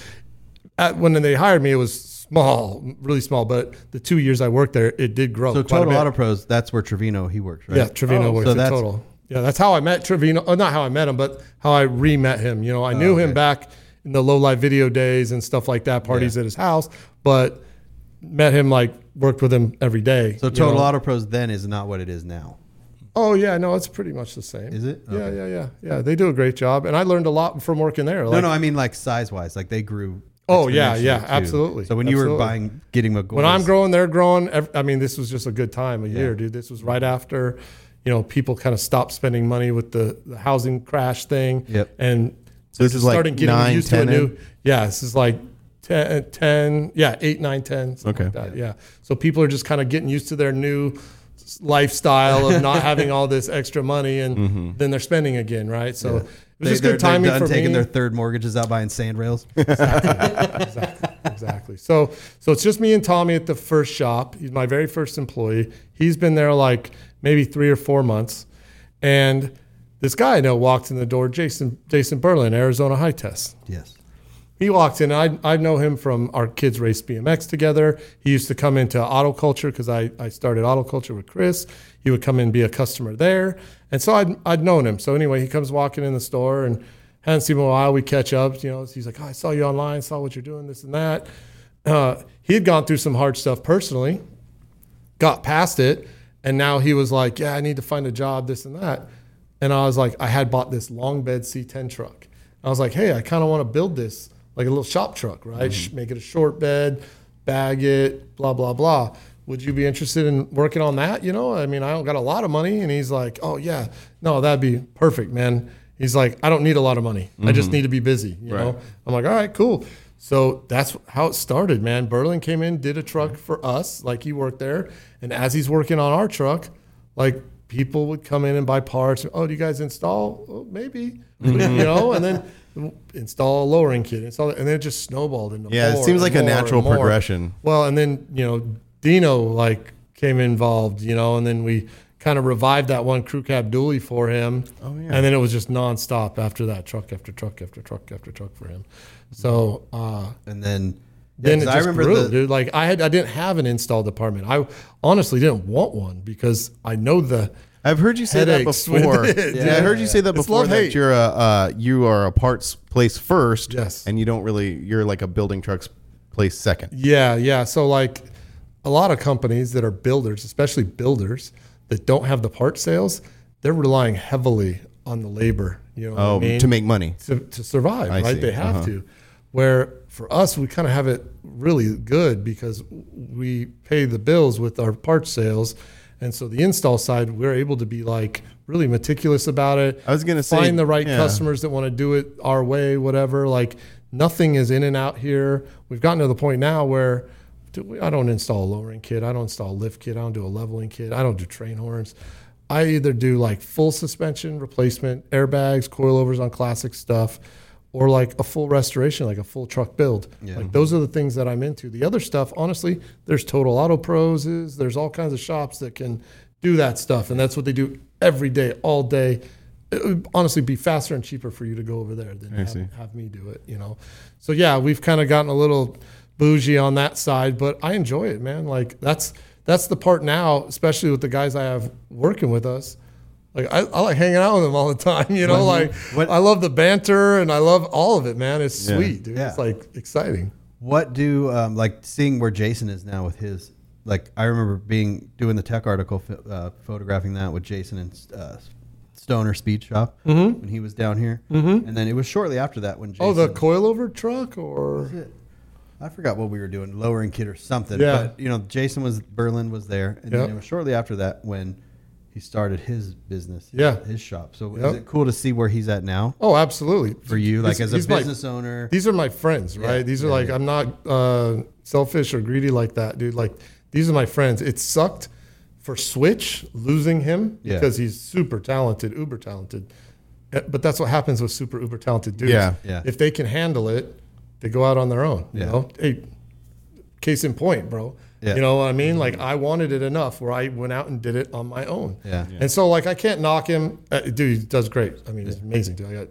at, when they hired me, it was small, really small, but the two years I worked there, it did grow. So quite a Total. Auto Pros, that's where Trevino he works, right? Yeah, Trevino Oh, works so at that's- Total. Yeah, that's how I met Trevino. Oh, not how I met him, but how I re-met him. You know, I knew him back in the low life video days and stuff like that, parties at his house, but met him like worked with him every day. So you Total know. Auto Pros then is not what it is now. Oh yeah, no, it's pretty much the same. Is it? Yeah, Okay. yeah, yeah, yeah. They do a great job, and I learned a lot from working there. No, Like, no, I mean like size wise, like they grew. Oh, yeah, yeah, too. absolutely, So when you were buying, getting McGaughy's, when I'm growing, they're growing. I mean, this was just a good time a year, dude. This was right after, you know, people kind of stopped spending money with the, the housing crash thing. Yep. And So this is like starting getting nine, used to a new. Yeah, this is like 10, 10 yeah, 8, 9, 10. Okay. like that, yeah. So people are just kind of getting used to their new lifestyle of not having all this extra money and Mm-hmm. then they're spending again, right? So it was they, just good timing for taking me. their third mortgages out buying sand rails. exactly, exactly. So, so it's just me and Tommy at the first shop. He's my very first employee. He's been there like maybe three or four months, and this guy I know walked in the door. Jason Jason Berlin, Arizona High Test. yes. He walked in. I I know him from our kids race BMX together. He used to come into auto culture because I, I started auto culture with Chris. He would come in and be a customer there, and so I'd I'd known him. So anyway, he comes walking in the store and hadn't seen him in a while. We catch up. You know, he's like, oh, I saw you online, saw what you're doing, this and that. Uh, he had gone through some hard stuff personally, got past it, and now he was like, yeah, I need to find a job, this and that. And I was like, I had bought this long bed C10 truck. I was like, hey, I kind of want to build this like a little shop truck, right? Mm-hmm. Sh- Make it a short bed, bag it, blah, blah, blah. Would you be interested in working on that? You know, I mean, I don't got a lot of money. And he's like, oh, yeah, no, that'd be perfect, man. He's like, I don't need a lot of money. I just mm-hmm. need to be busy, you know? I'm like, all right, cool. So that's how it started, man. Berlin came in, did a truck for us, like he worked there. And as he's working on our truck, like people would come in and buy parts. Oh, do you guys install? Oh, maybe, you know, and then install a lowering kit, install it, and then it just snowballed into Yeah, it seems like a natural progression. Well, and then you know Dino like came involved, you know, and then we kind of revived that one crew cab dually for him. Oh yeah. And then it was just nonstop after that, truck after truck after truck after truck for him. So uh, And then, then yeah, it just I remember grew, the, dude. Like I had, I didn't have an install department. I honestly didn't want one because I know the I've heard you say that before. yeah, I heard you say that before. That you're a uh, you are a parts place first, Yes. and you don't really you're like a building trucks place second. Yeah, yeah. So like a lot of companies that are builders, especially builders that don't have the part sales, they're relying heavily on the labor. You know, what Oh, I mean? to make money. to, to survive, I right? see. They have Uh-huh. to. Where for us, we kind of have it really good because we pay the bills with our parts sales. And so the install side, we're able to be like really meticulous about it. I was gonna say, find the right yeah. customers that want to do it our way, whatever. Like nothing is in and out here. We've gotten to the point now where I don't install a lowering kit. I don't install a lift kit. I don't do a leveling kit. I don't do train horns. I either do like full suspension replacement, airbags, coilovers on classic stuff, or like a full restoration, like a full truck build. Like mm-hmm. those are the things that I'm into. The other stuff, honestly, there's Total Auto Pros, is there's all kinds of shops that can do that stuff, and that's what they do every day, all day. It would honestly be faster and cheaper for you to go over there than have, have me do it, you know. So yeah, we've kind of gotten a little bougie on that side, but I enjoy it, man. Like that's that's the part now, especially with the guys I have working with us. Like I, I like hanging out with them all the time, you know. Like what- I love the banter and I love all of it, man. It's Yeah. sweet, dude. Yeah. It's like exciting. what do um, like seeing where Jason is now with his like I remember being doing the tech article, uh, photographing that with Jason and uh, Stoner Speed Shop when he was down here, mm-hmm. and then it was shortly after that when Jason, Oh, the coilover truck or I forgot what we were doing, lowering kit or something. Yeah. But you know, Jason was Berlin was there, and then it was shortly after that when he started his business, Yeah. his shop. So Yep. is it cool to see where he's at now Oh, absolutely. for you, like He's- as a he's my- business owner? these are my friends, right? Yeah, These are yeah, like yeah. I'm not uh, selfish or greedy like that, dude. Like these are my friends. It sucked for Switch losing him because he's super talented, uber talented. Uh, But that's what happens with super uber talented dudes. Yeah, yeah. If they can handle it, they go out on their own. You Yeah. know, hey, case in point, bro. Yeah. You know what I mean? Like I wanted it enough where I went out and did it on my own. Yeah. Yeah. And so like I can't knock him. Uh, dude, he does great. I mean, it's amazing, dude. I got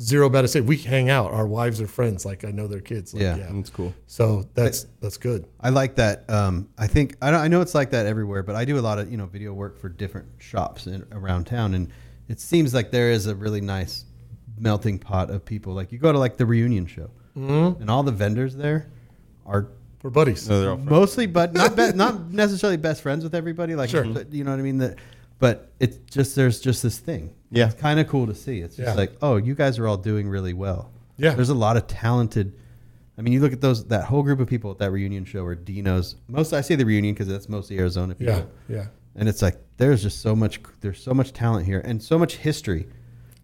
zero bad to say. We hang out. Our wives are friends. Like I know their kids. Like, Yeah. yeah. That's cool. So that's that's good. I like that. Um, I think I, don't, I know it's like that everywhere, but I do a lot of you know video work for different shops in, around town, and it seems like there is a really nice melting pot of people. Like you go to like the reunion show, Mm-hmm. and all the vendors there are We're buddies. No, they're all friends. mostly, but not be, not necessarily best friends with everybody. Like Sure. but you know what I mean. That, but it's just there's just this thing. Yeah. it's kind of cool to see. It's just Yeah. like oh, you guys are all doing really well. Yeah. there's a lot of talented. I mean, you look at those that whole group of people at that reunion show, where Dino's most. I say the reunion because that's mostly Arizona people. Yeah. Yeah. and it's like there's just so much. There's so much talent here and so much history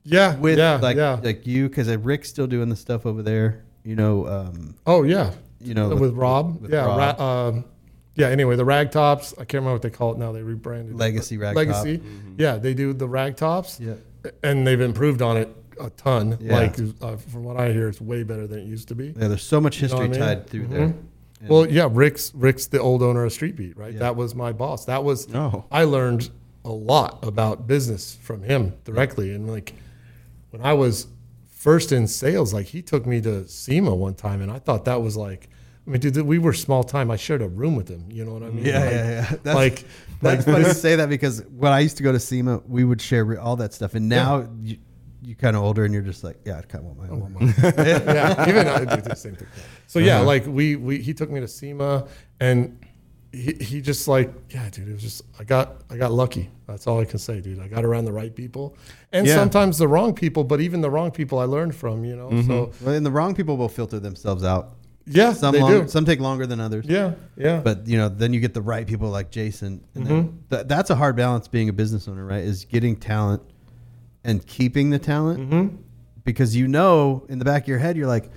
Yeah. with yeah. like yeah. like you because Rick's still doing the stuff over there. You know, um, oh yeah. You know, with, Rob. with yeah. Rob. Ra- um, yeah. Anyway, the rag tops. I can't remember what they call it now. They rebranded it. Legacy rag Legacy. top. Yeah. They do the rag tops. Yeah. And they've improved on it a ton. Yeah. Like uh, from what I hear, it's way better than it used to be. Yeah, there's so much You know history I mean? tied through Mhm. there. And- Well, yeah, Rick's Rick's the old owner of Street Beat, right? Yeah. That was my boss. That was Oh. I learned a lot about business from him directly. And like when I was first in sales, like he took me to SEMA one time, and I thought that was like, I mean, dude, we were small time. I shared a room with him. You know what I mean? yeah, Like- yeah, yeah. That's, like, that's like funny to say that because when I used to go to SEMA, we would share all that stuff, and now you you kind of older and you're just like, yeah, I kind of want my own. yeah, even I do the same thing. So yeah, Uh-huh. like we we he took me to SEMA and he, he just like yeah, dude. It was just I got I got lucky. That's all I can say, dude. I got around the right people, and Yeah. sometimes the wrong people. But even the wrong people, I learned from. You know, so Well, and the wrong people will filter themselves out. yeah, Some they long, do. some take longer than others. Yeah, yeah. But you know, then you get the right people like Jason, and Mm-hmm. th- that's a hard balance being a business owner, right? Is getting talent and keeping the talent Mm-hmm. because you know in the back of your head you're like,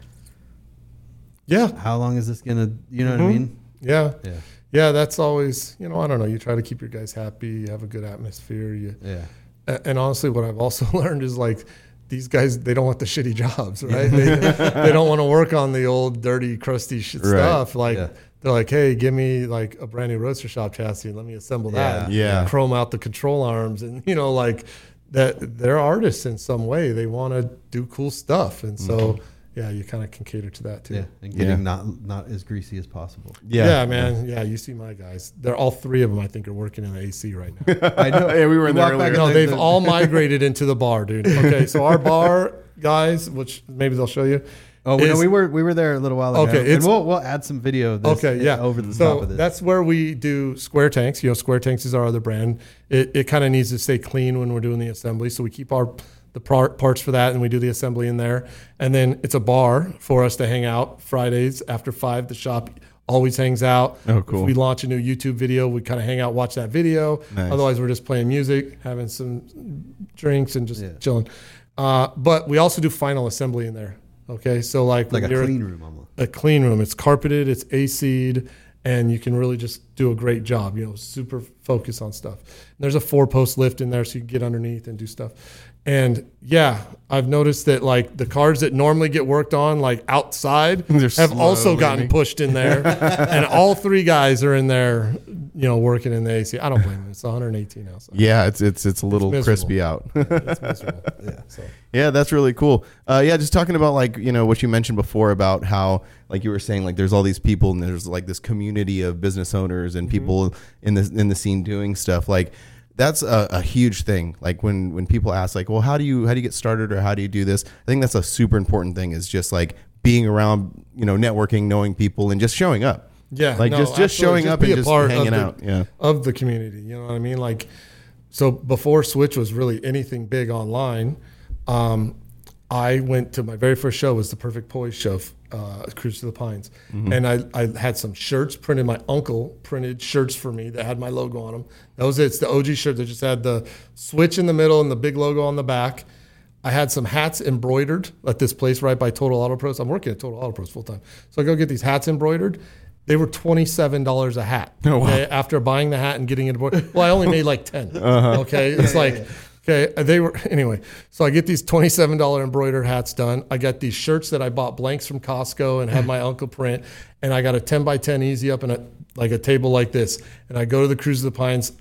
yeah, how long is this gonna? You know what I Mhm. mean? yeah, Yeah, yeah. That's always you know I don't know. You try to keep your guys happy. You have a good atmosphere. You yeah, And honestly, what I've also learned is like these guys, they don't want the shitty jobs, right? they, they don't want to work on the old dirty, crusty shit Right. stuff. Like Yeah. they're like, hey, give me like a brand new roadster shop chassis and let me assemble that. Yeah. Yeah. Chrome out the control arms and you know, like that they're artists in some way. They want to do cool stuff. And so mm-hmm. Yeah, you kind of can cater to that too. yeah, and getting Yeah. not not as greasy as possible. Yeah. yeah, man. Yeah, you see my guys. They're all three of them. I think are working in the AC right now. I know. Yeah, we were in You there back earlier. No, they've the- all migrated into the bar, dude. Okay, so our bar guys, which maybe they'll show you. Oh no, we were we were there a little while ago. Okay, and we'll we'll add some video of this Okay, yeah. over the so top of this. that's where we do Square Tanks. You know, Square Tanks is our other brand. It, it kind of needs to stay clean when we're doing the assembly, so we keep our the par- parts for that, and we do the assembly in there. And then it's a bar for us to hang out Fridays after five. The shop always hangs out. Oh, cool. If we launch a new YouTube video, we kind of hang out, watch that video. Nice. Otherwise, we're just playing music, having some drinks, and just Yeah. chilling. Uh, but we also do final assembly in there. Okay, so like like a clean room almost. a clean room. It's carpeted, it's AC'd, and you can really just do a great job. You know, super focus on stuff. And there's a four post lift in there, so you can get underneath and do stuff. And yeah, I've noticed that like the cars that normally get worked on like outside They're have also gotten pushed in there, and all three guys are in there, you know, working in the AC. I don't blame them. It's 118 outside. Yeah, it's it's it's a little miserable. crispy out. It's miserable. Yeah. So Yeah, that's really cool. Uh, yeah, just talking about like you know what you mentioned before about how like you were saying like there's all these people and there's like this community of business owners and people in the in the scene doing stuff like that's a, a huge thing. Like when when people ask like, well, how do you how do you get started or how do you do this? I think that's a super important thing. Is just like being around, you know, networking, knowing people, and just showing up. Yeah, Like no, just just absolutely. showing up and just part of hanging the- out. Yeah. of the community. You know what I mean? Like, so before Switch was really anything big online, um, I went to my very first show was the Perfect Poise show, uh, Cruise to the Pines, and I, I had some shirts printed. My uncle printed shirts for me that had my logo on them. That was it. It's the OG shirt that just had the Switch in the middle and the big logo on the back. I had some hats embroidered at this place right by Total Auto Pros. I'm working at Total Auto Pros full time. So I go get these hats embroidered. They were $27 a hat. Oh, wow. okay, after buying the hat and getting it embroidered. Well, I only made like 10. Uh-huh. Okay. It's like, okay, they were, anyway. So I get these $27 embroidered hats done. I got these shirts that I bought blanks from Costco and had my uncle print. And I got a 10 by 10 easy up in a, like a table like this. And I go to the Cruise of the Pines.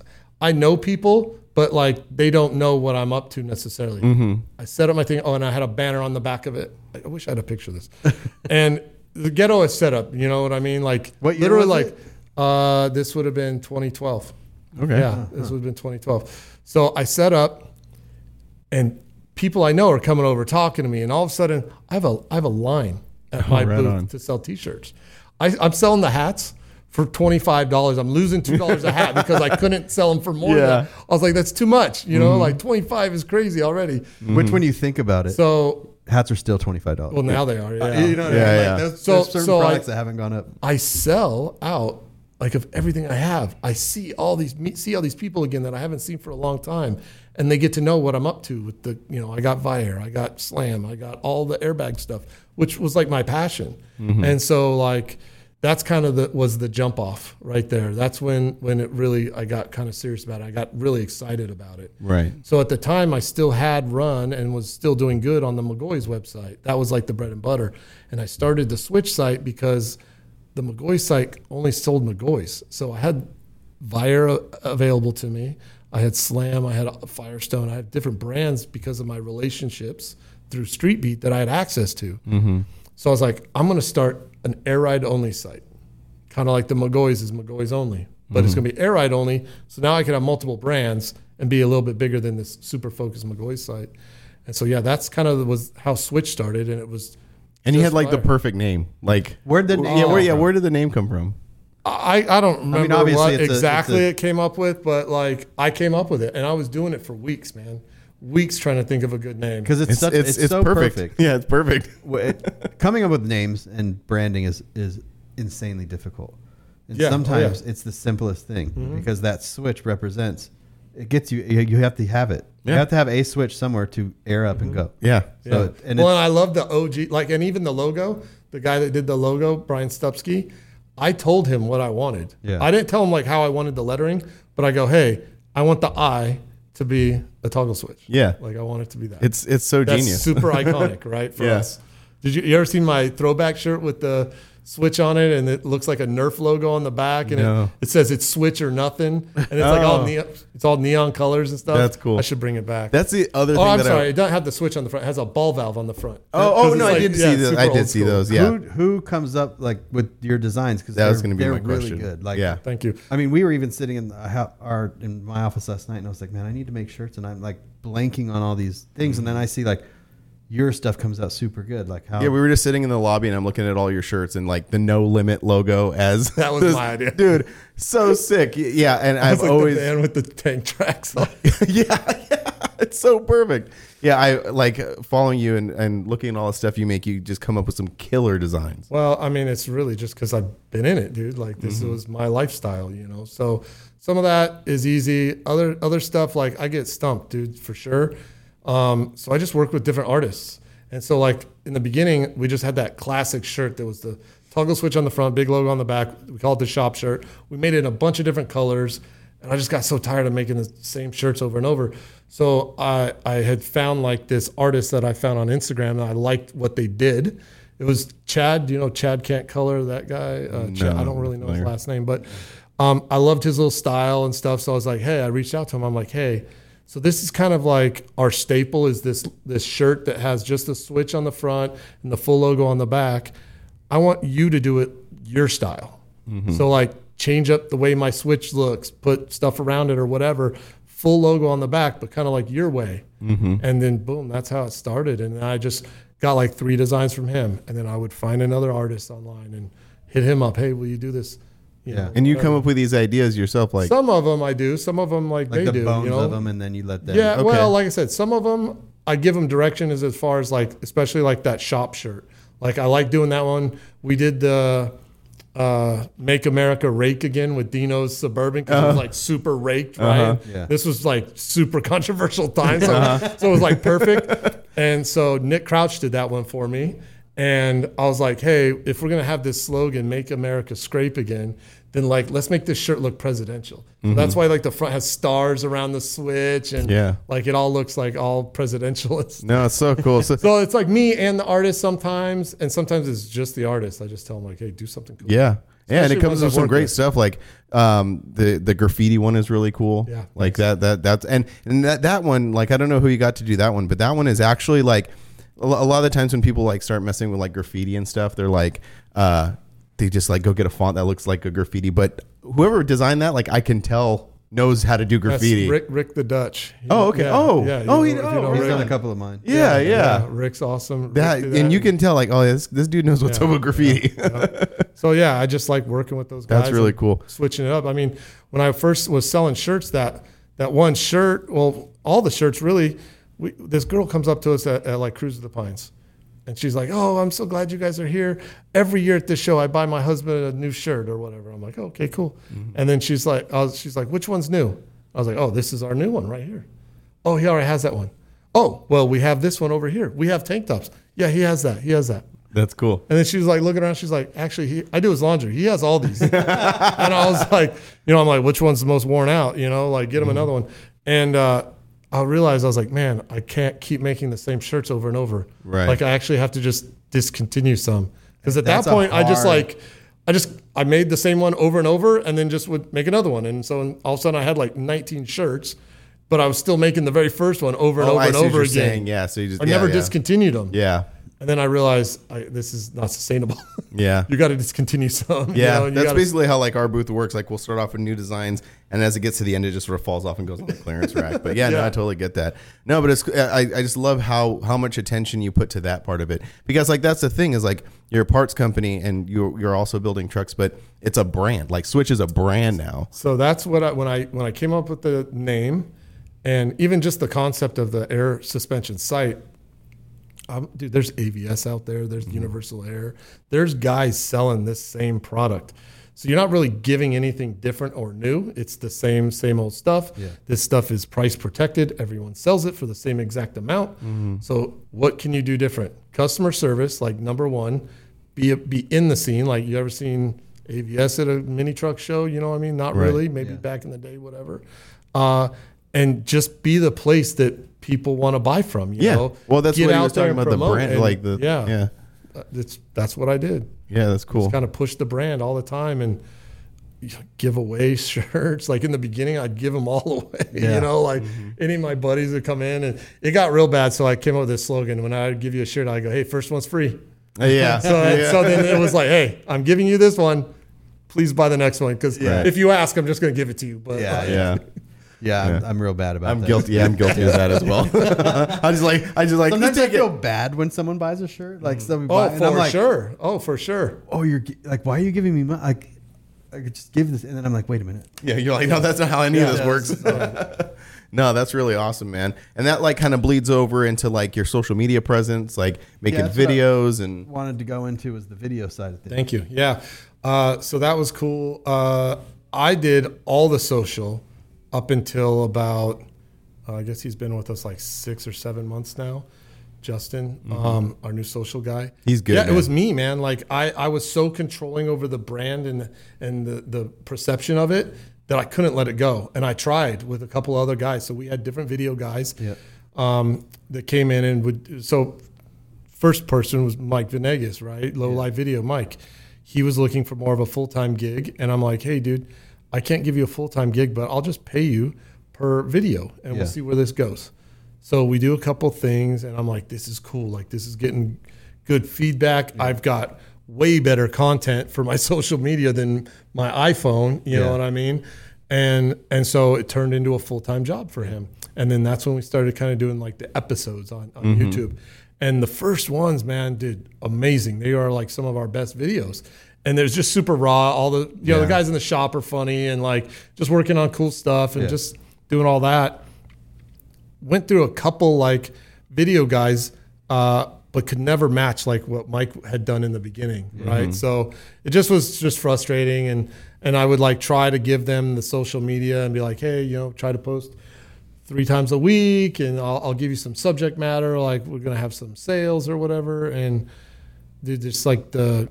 I know people, but like they don't know what I'm up to necessarily. Mm-hmm. I set up my thing. Oh, and I had a banner on the back of it. I wish I had a picture of this. and the ghetto is set up. You know what I mean? Like What literally, like uh, this would have been 2012. Okay. Yeah, this would have been 2012. So I set up, and people I know are coming over talking to me, and all of a sudden I have a I have a line at my Oh, right booth on. to sell T-shirts. I, I'm selling the hats for twenty five dollars. I'm losing two dollars a hat because I couldn't sell them for more. Yeah. Than, I was like, that's too much. You know, like twenty five is crazy already. Which, when you think about it, So hats are still twenty five dollars. well, now they are. Yeah. Uh, You know, Yeah, mean? yeah. Like, there's, So- there's certain so I- products that haven't gone up. I sell out like of everything I have. I see all these me- see all these people again that I haven't seen for a long time, and they get to know what I'm up to with the you know I got Viair, I got Slam, I got all the airbag stuff, which was like my passion, mm-hmm. and so like that's kind of the was the jump off right there. That's when when it really I got kind of serious about it. I got really excited about it. Right. So at the time, I still had run and was still doing good on the McGaughy's website. That was like the bread and butter. And I started the Switch site because the McGaughy site only sold McGaughy's. So I had Viair available to me. I had Slam. I had Firestone. I had different brands because of my relationships through Street Beat that I had access to. Mm-hmm. So I was like, I'm going to start an air ride only site, kind of like the McGaughy's is McGaughy's only, but it's mm-hmm. going to be air ride only. So now I can have multiple brands and be a little bit bigger than this super focused McGaughy's site. And so yeah, that's kind of was how Switch started, and it was. And you had like the perfect name. Like Where'd the name yeah, where yeah, oh. where did the name come from? I, I don't remember obviously what it's a- it's exactly a- it came up with, but like I came up with it, and I was doing it for weeks, man, weeks trying to think of a good name. Because it's, It's such, it's, it's, it's so perfect. perfect. Yeah, it's perfect. Coming up with names and branding is is insanely difficult. And Yeah, oh, sometimes yeah. it's the simplest thing mm-hmm. because that switch represents it gets you you you have to have it. You have to have a switch somewhere to air up and mm-hmm. go. Yeah. So Yeah. and well, it's, and I love the OG, like, and even the logo, the guy that did the logo, Brian Stupsky, I told him what I wanted. Yeah. I didn't tell him like how I wanted the lettering, but I go, hey, I want the I to be a toggle switch. Yeah. Like I want it to be that. It's it's so That's genius. super iconic, right? For Yeah. us. Did you, you ever seen my throwback shirt with the switch on it and it looks like a Nerf logo on the back and No. it, it says it's switch or nothing and it's like all Oh. neon, it's all neon colors and stuff. That's cool. I should bring it back. That's the other Oh, thing I'm that sorry. I It doesn't have the switch on the front. It has a ball valve on the front. Oh, oh it's no, I did yeah, see those. I did see those. Yeah. who who comes up like with your designs because That was gonna be they're my really question. good. Like Yeah. Thank you. I mean, we were even sitting in the, our in my office last night, and I was like, "Man, I need to make shirts," and I'm like blanking on all these things, and then I see like your stuff comes out super good. Like how Yeah, we were just sitting in the lobby and I'm looking at all your shirts and like the no limit logo as That was my idea. dude. So sick. Yeah, and I've like always the band with the tank tracks on. yeah, yeah, it's so perfect. Yeah, I like uh, following you and, and looking at all the stuff you make. You just come up with some killer designs. Well, I mean, it's really just because I've been in it, dude. Like this Mm-hmm. was my lifestyle, you know. So some of that is easy. Other other stuff, like I get stumped, dude, for sure. Um, so I just worked with different artists, and so like in the beginning, we just had that classic shirt that was the toggle switch on the front, big logo on the back. We called it the shop shirt. We made it in a bunch of different colors, and I just got so tired of making the same shirts over and over. So I I had found like this artist that I found on Instagram, and I liked what they did. It was Chad. Do you know Chad Can't Color? That guy. Uh, Chad, I don't really know his last name, but um, I loved his little style and stuff. So I was like, hey, I reached out to him. I'm like, hey, so this is kind of like our staple is this this shirt that has just a switch on the front and the full logo on the back. I want you to do it your style. Mm-hmm. So like change up the way my switch looks, put stuff around it or whatever. Full logo on the back, but kind of like your way. Mm-hmm. And then boom, that's how it started. And I just got like three designs from him, and then I would find another artist online and hit him up. Hey, will you do this? You Yeah. know, And you whatever. come up with these ideas yourself, like some of them I do. Some of them like, Like they the do. bones you know? of them, and then you let them. Yeah, Okay. well, like I said, some of them I give them direction as, as far as like, especially like that shop shirt. Like I like doing that one. We did the uh, "Make America Rake Again" with Dino's Suburban because it was uh-huh. like super raked, uh-huh. right? Yeah. This was like super controversial time, so, uh-huh. so it was like perfect. and so Nick Crouch did that one for me, and I was like, hey, if we're gonna have this slogan "Make America Scrape Again," then like let's make this shirt look presidential. So that's why like the front has stars around the switch and Yeah. like it all looks like all presidential. no, it's so cool. So, so it's like me and the artist sometimes, and sometimes it's just the artist. I just tell them like, hey, do something cool. yeah. Yeah, and it comes with some great with. stuff. Like um, the the graffiti one is really cool. Yeah, like that that that's and and that that one like I don't know who you got to do that one, but that one is actually like a lot of the times when people like start messing with like graffiti and stuff, they're like uh they just like go get a font that looks like a graffiti. But whoever designed that, like I can tell knows how to do That's graffiti. Rick, Rick the Dutch. You Oh, okay. yeah, Oh. yeah. you Oh, know- he- you know He's done a couple of mine. yeah, yeah. Rick's awesome. That Rick did and you can tell like oh this this dude knows what's Yeah. up with graffiti. So yeah, I just like working with those guys. That's really cool. Switching it up. I mean, when I first was selling shirts, that that one shirt, well, all the shirts really. We, this girl comes up to us at, at like Cruise of the Pines, and she's like, "Oh, I'm so glad you guys are here. Every year at this show, I buy my husband a new shirt or whatever." I'm like, "Okay, cool." Mm-hmm. And then she's like, I was, "She's like, which one's new?" I was like, "Oh, this is our new one right here." Oh, he already has that one. Oh, well, we have this one over here. We have tank tops. Yeah, he has that. He has that. That's cool. And then she was like looking around. She's like, actually, he, I do his laundry. He has all these. and I was like, you know, I'm like, which one's the most worn out? You know, like get him another one. And uh, I realized I was like, man, I can't keep making the same shirts over and over. Right. Like I actually have to just discontinue some because at That's that point, I just like, I just I made the same one over and over, and then just would make another one. And so all of a sudden, I had like 19 shirts, but I was still making the very first one over and Oh, over I and over you're again. saying. Yeah, so you just I yeah, never yeah. discontinued them. Yeah, And then I realized I, this is not sustainable. yeah. you got to discontinue some. you Yeah, know, you that's gotta- basically how like our booth works. Like we'll start off with new designs, and as it gets to the end, it just sort of falls off and goes on the clearance rack. But yeah, no, I totally get that. No, but it's I, I just love how how much attention you put to that part of it because like that's the thing is like you're a parts company and you're you're also building trucks, but it's a brand. Like Switch is a brand now. So that's what I when I when I came up with the name, and even just the concept of the air suspension sight. Um, dude, there's AVS out there. There's Mm-hmm. Universal Air. There's guys selling this same product. So you're not really giving anything different or new. It's the same same old stuff. Yeah. This stuff is price protected. Everyone sells it for the same exact amount. Mm-hmm. So what can you do different? Customer service, like number one, be be in the scene. Like you ever seen AVS at a mini truck show? You know what I mean? Not Right. really. Maybe Yeah. back in the day, whatever. Uh, and just be the place that people want to buy from. You Yeah. know? Well, that's Get what out was talking about the brand, and like the yeah, yeah, Uh, That's that's what I did. yeah. That's cool. Just kind of push the brand all the time and give away shirts. Like in the beginning, I'd give them all away. Yeah. You know, like Mm-hmm. any of my buddies would come in, and it got real bad. So I came up with this slogan: when I would give you a shirt, I go, "Hey, first one's free." Uh, yeah. So, yeah. so then it was like, "Hey, I'm giving you this one. Please buy the next one because Right. if you ask, I'm just going to give it to you." But Yeah, uh, yeah. Yeah, I'm, I'm real bad about that. I'm that. guilty. Yeah, I'm guilty of that as well. I just like I just like Sometimes just I feel it. bad when someone buys a shirt. Like somebody Oh, buy, and I'm for like, sure. Oh, for sure. oh, you're gi- like, why are you giving me money? Like, I could just give this, and then I'm like, wait a minute. Yeah, you're like, no, that's not how any of this Yeah. works. no, that's really awesome, man. And that like kind of bleeds over into like your social media presence, like making that's what I- videos and Wanted to go into was the video side of things. Thank you. Yeah. Uh, so that was cool. Uh, I did all the social up until about, uh, I guess he's been with us like six or seven months now. Justin, um, our new social guy. He's good, Yeah, man. it was me, man. Like I, I was so controlling over the brand and and the, the perception of it that I couldn't let it go. And I tried with a couple other guys. So we had different video guys Yeah. um, that came in and would. So first person was Mike Venegas, right? Low life video, Mike. He was looking for more of a full time gig, and I'm like, hey, dude, I can't give you a full time gig, but I'll just pay you per video, and Yeah. we'll see where this goes. So we do a couple things, and I'm like, this is cool. Like this is getting good feedback. I've got way better content for my social media than my iPhone. You know what I mean? And and so it turned into a full time job for him. And then that's when we started kind of doing like the episodes on, on mm-hmm. YouTube. And the first ones, man, did amazing. They are like some of our best videos. And there's just super raw. All the you know the guys in the shop are funny and like just working on cool stuff and Yeah. just doing all that. Went through a couple like video guys, uh, but could never match like what Mike had done in the beginning, right? So it just was just frustrating, and and I would like try to give them the social media and be like, hey, you know, try to post three times a week, and I'll, I'll give you some subject matter, like we're gonna have some sales or whatever, and dude, just like the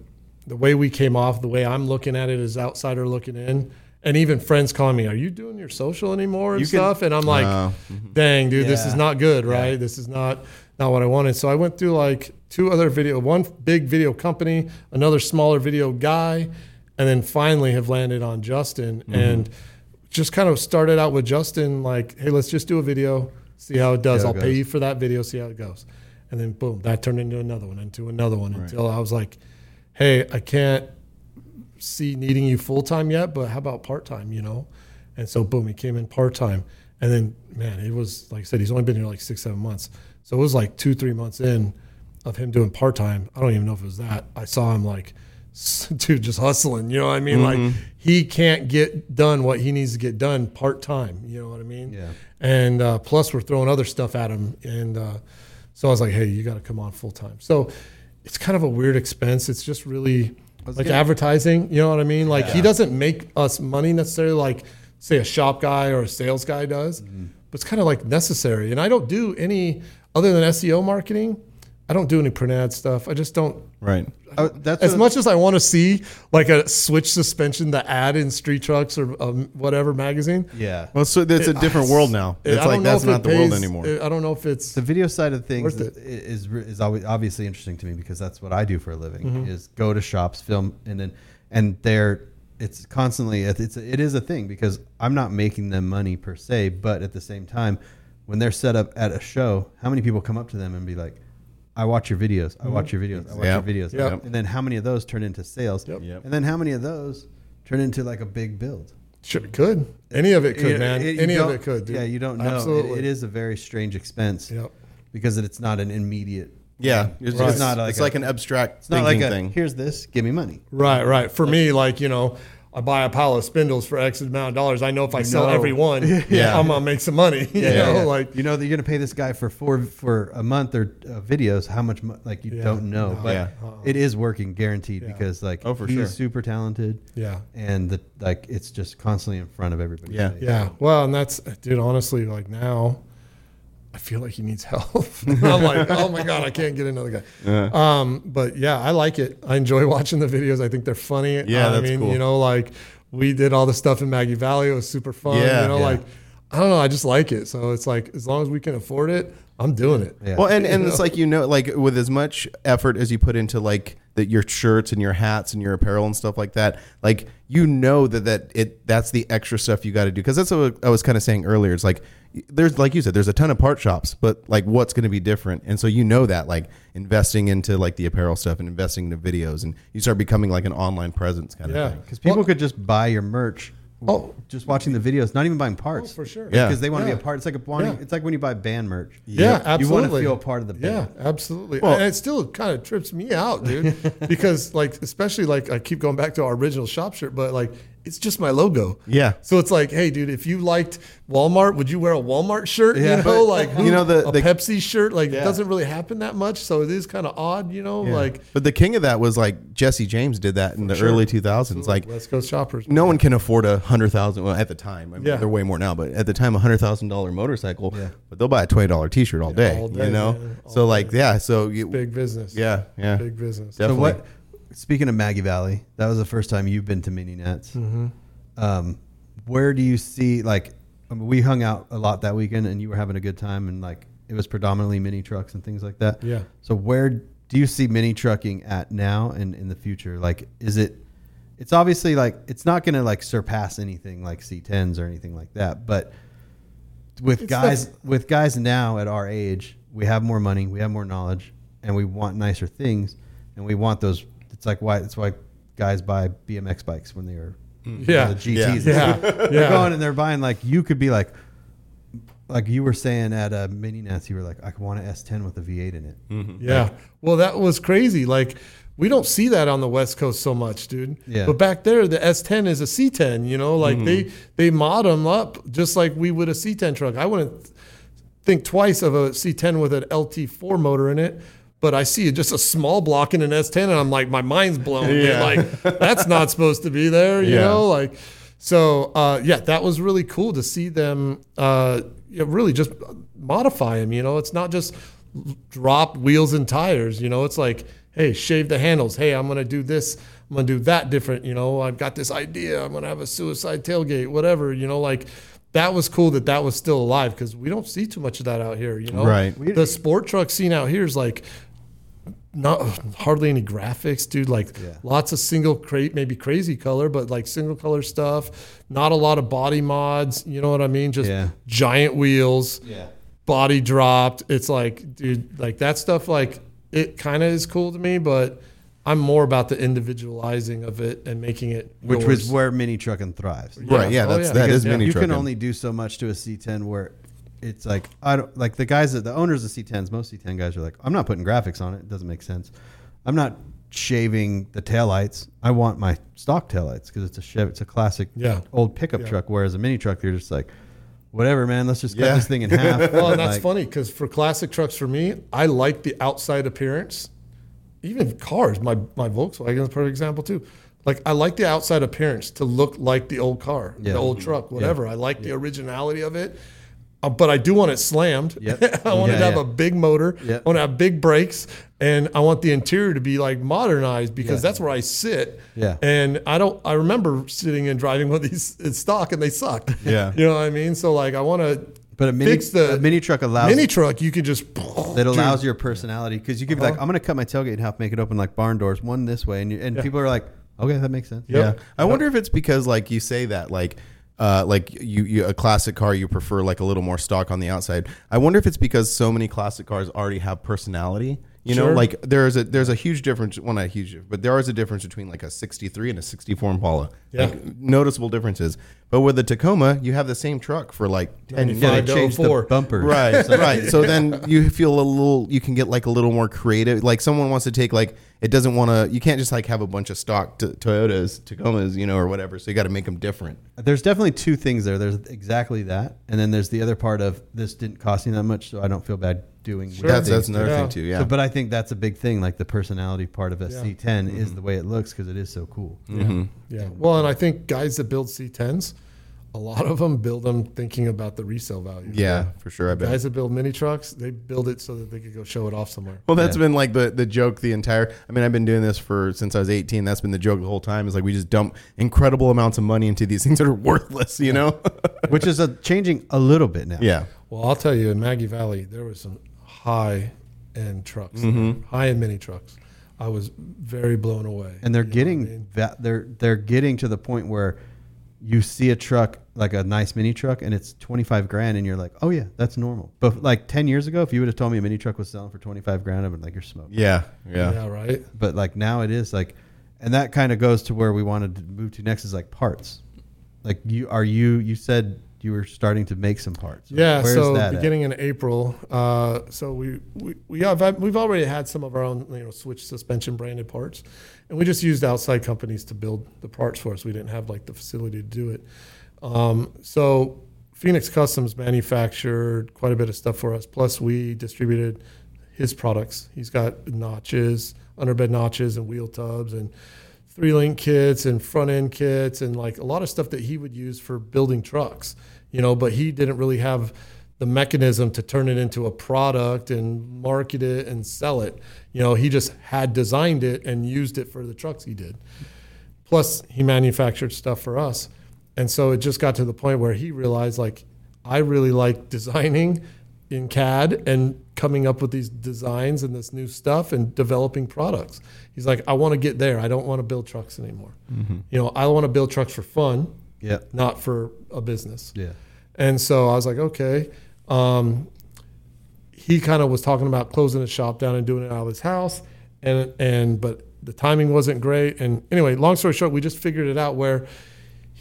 the way we came off, the way I'm looking at it as outsider looking in, and even friends calling me, "Are you doing your social anymore and You can- stuff?" and I'm like, Oh. "Dang, dude, this is not good, right? This is not not what I wanted." So I went through like two other video, one big video company, another smaller video guy, and then finally have landed on Justin Mm-hmm. and just kind of started out with Justin, like, "Hey, let's just do a video, see how it does. How it I'll pay you for that video, see how it goes." And then boom, that turned into another one, into another one, until I was like, "Hey, I can't see needing you full time yet, but how about part time? You know?" And so boom, he came in part time, and then man, it was like I said, he's only been here like six, seven months, so it was like two, three months in of him doing part time. I don't even know if it was that. I saw him like, dude, just hustling. You know what I mean? Like he can't get done what he needs to get done part time. You know what I mean? Yeah. And uh, plus, we're throwing other stuff at him, and uh, so I was like, hey, you got to come on full time. So it's kind of a weird expense. It's just really like advertising. You know what I mean? Like he doesn't make us money necessarily, like say a shop guy or a sales guy does, Mm-hmm. but it's kind of like necessary. And I don't do any other than SEO marketing. I don't do any print ad stuff. I just don't. Right. Oh, that's As what- much as I want to see like a switch suspension, the ad in Street Trucks or um, whatever magazine, Yeah. Well, so it's a different world now. it- It's like that's if it not the world pays- anymore. I don't know if it's the video side of things is, is is always obviously interesting to me because that's what I do for a living Mm-hmm. is go to shops film and then and they're it's constantly it's it is a thing because I'm not making them money per se but at the same time when they're set up at a show how many people come up to them and be like I watch your videos I watch mm-hmm. your videos I watch Yep. your videos Yep. and then how many of those turn into sales Yep. Yep. and then how many of those turn into like a big build Sure, it could. Any of it could, It- man. it- you Any of don't- it could. Dude. yeah you don't know It- Absolutely. it is a very strange expense Yep. because it's not an immediate yeah, it's, Right. it's not like It's it's a- like an abstract It's not like a, thing. here's this, give me money. Right, right. For me, like you know, I buy a pile of spindles for X amount of dollars. I know if I sell know. every one, Yeah. I'm gonna make some money. You know, like you know that you're gonna pay this guy for four for a month or uh, videos. How much? Mo- like you Yeah. don't know, No. but Yeah. it is working guaranteed Yeah. because like Oh, for he's sure. super talented. yeah, and the like it's just constantly in front of everybody. Yeah. yeah. Well, and that's, dude. Honestly, like now, I feel like he needs help. I'm like, oh my god, I can't get another guy. Yeah. Um, but yeah, I like it. I enjoy watching the videos. I think they're funny. Yeah, I that's mean, cool. you know, like we did all the stuff in Maggie Valley. It was super fun. Yeah, you know, yeah. like I don't know. I just like it. So it's like as long as we can afford it, I'm doing it. Yeah. Well, and, and You it's know? like you know, like with as much effort as you put into like that your shirts and your hats and your apparel and stuff like that, like you know that that it that's the extra stuff you got to do because that's what I was kind of saying earlier. It's like there's like you said, there's a ton of part shops, but like what's going to be different, and so you know that like investing into like the apparel stuff and investing into videos, and you start becoming like an online presence kind Yeah. of thing. because people could just buy your merch. Oh. just watching the videos, not even buying parts. Oh, for sure. Yeah. because they want to Yeah. be a part. It's like a wanting, Yeah. It's like when you buy band merch. Yeah, You want to feel a part of the band. Yeah, absolutely. Well- and it still kind of trips me out, dude, because like especially like I keep going back to our original shop shirt, but like it's just my logo. Yeah. So it's like, hey, dude, if you liked Walmart, would you wear a Walmart shirt? Yeah. You know, But, like you know, the- a the- Pepsi shirt, like Yeah. it doesn't really happen that much, so it is kind of odd, you know, like But the king of that was like Jesse James did that in the sure. early 2000s. Like West Coast Choppers. no one can afford a hundred thousand. Well, at the time, I mean, Yeah. they're way more now. But at the time, a hundred thousand dollar motorcycle. Yeah. But they'll buy a twenty dollar T shirt all day. all day, you know. so like, yeah. So you, Big business. yeah, yeah. Big business. Definitely. So what? Speaking of Maggie Valley, that was the first time you've been to Mini Nets. Mm-hmm. Um, where do you see like? I mean, we hung out a lot that weekend, and you were having a good time, and like it was predominantly mini trucks and things like that. Yeah. So where do you see mini trucking at now and in the future? Like, is it? It's obviously like it's not going to like surpass anything like C10s or anything like that, but with It's guys with guys now at our age, we have more money, we have more knowledge, and we want nicer things, and we want those. It's like why it's why guys buy BMX bikes when they are Yeah. the GTs. Yeah. They're going and they're buying like you could be like, like you were saying at a mini nats, you were like, I want an S10 with a V8 in it. Yeah. Well, that was crazy. Like we don't see that on the West Coast so much, dude. Yeah. But back there, the S10 is a C10. You know, like they Mm-hmm. they mod them up just like we would a C10 truck. I wouldn't think twice of a C10 with an LT4 motor in it. But I see just a small block in an S10, and I'm like, my mind's blown. Yeah. Like that's not supposed to be there. You Yeah. know, like so. Uh, yeah, that was really cool to see them. Uh, really just modify them. You know, it's not just drop wheels and tires. You know, it's like, hey, shave the handles. Hey, I'm gonna do this. I'm gonna do that different. You know, I've got this idea. I'm gonna have a suicide tailgate, whatever. You know, like that was cool that that was still alive because we don't see too much of that out here. You know, Right. The sport truck scene out here is like not hardly any graphics, dude. Like Yeah. lots of single crate, maybe crazy color, but like single color stuff. Not a lot of body mods. You know what I mean? Just Yeah. giant wheels Yeah. body dropped. It's like, dude, like that stuff, like it kind of is cool to me, but I'm more about the individualizing of it and making it Which yours. was where mini trucking thrives. Right. Yeah. Oh, That's yeah. that Because, is yeah, mini you trucking. can only do so much to a C10 where it's like I don't like the guys that the owners of C10s. Most C10 guys are like, I'm not putting graphics on it. It doesn't make sense. I'm not shaving the taillights. I want my stock taillights because it's a Chev, it's a classic Yeah. old pickup Yeah. truck. Whereas a mini truck, you're just like, whatever, man. Let's just cut Yeah. this thing in half. well, and that's Like, funny because for classic trucks, for me, I like the outside appearance. Even cars, my my Volkswagen is a perfect example too. Like I like the outside appearance to look like the old car, Yeah. the old truck, whatever. I like the originality of it. Uh, but I do want it slammed. Yep. I want it Yeah, to have yeah. a big motor. Yep. I want to have big brakes, and I want the interior to be like modernized because Yeah. that's where I sit. Yeah. And I don't. I remember sitting and driving one of these in stock, and they suck. Yeah. You know what I mean? So like, I want to But a mini, fix the a mini truck allows mini truck, you can just that allows your personality because you could be like, Uh-huh. I'm going to cut my tailgate in half, make it open like barn doors, one this way, and you, and people are like, okay, that makes sense. Yep. Yeah. I wonder if it's because like you say that like uh, like you, you a classic car you prefer like a little more stock on the outside. I wonder if it's because so many classic cars already have personality. You know, Sure. like there's a there's a huge difference. Well, not a huge, but there is a difference between like a '63 and a '64 Impala. Yeah. Like, noticeable differences. But with the Tacoma, you have the same truck for like ten Ninety-five. Yeah, years. they to changed the 04. bumpers. Right, right. So then you feel a little. You can get like a little more creative. Like someone wants to take like it doesn't want to. You can't just like have a bunch of stock t- Toyotas, Tacomas, you know, or whatever. So you got to make them different. There's definitely two things there. There's exactly that, and then there's the other part of this didn't cost me that much, so I don't feel bad doing. Sure. weird That's that's things. another Yeah. thing too. Yeah. So, but I think that's a big thing. Like the personality part of a Yeah. C10 Mm-hmm. is the way it looks because it is so cool. Yeah. Well, and I think guys that build C10s, a lot of them build them thinking about the resale value. yeah, for sure. I bet. Guys that build mini trucks, they build it so that they could go show it off somewhere. Well, that's Yeah. been like the, the joke the entire. I mean, I've been doing this for since I was 18. That's been the joke the whole time. Is like we just dump incredible amounts of money into these things that are worthless. You know? Which is a, changing a little bit now. yeah. Well, I'll tell you, in Maggie Valley, there was some high end trucks, mm-hmm. high end mini trucks. I was very blown away. and they're You know what I getting mean? va- they're they're getting to the point where you see a truck like a nice mini truck and it's 25 grand and you're like oh yeah that's normal but like 10 years ago if you would have told me a mini truck was selling for 25 grand i'd been like you're smoking Yeah. Yeah. yeah, right. but like now it is like and that kind of goes to where we wanted to move to next is like parts like you are you you said you were starting to make some parts Yeah, Where's so that at? beginning in April, uh, so we, we we have we've already had some of our own you know switch suspension branded parts, and we just used outside companies to build the parts for us. We didn't have like the facility to do it. Um, so Phoenix Customs manufactured quite a bit of stuff for us. Plus, we distributed his products. He's got notches, underbed notches, and wheel tubs, and three link kits and front end kits, and like a lot of stuff that he would use for building trucks. You know, but he didn't really have the mechanism to turn it into a product and market it and sell it. You know, he just had designed it and used it for the trucks he did. Plus, he manufactured stuff for us. And so it just got to the point where he realized, like, I really like designing in CAD and coming up with these designs and this new stuff and developing products. He's like, I want to get there. I don't want to build trucks anymore. You know, I want to build trucks for fun, yep not for a business. yeah And so I was like, okay. Um, he kind of was talking about closing his shop down and doing it out of his house, and and but the timing wasn't great. And anyway, long story short, we just figured it out where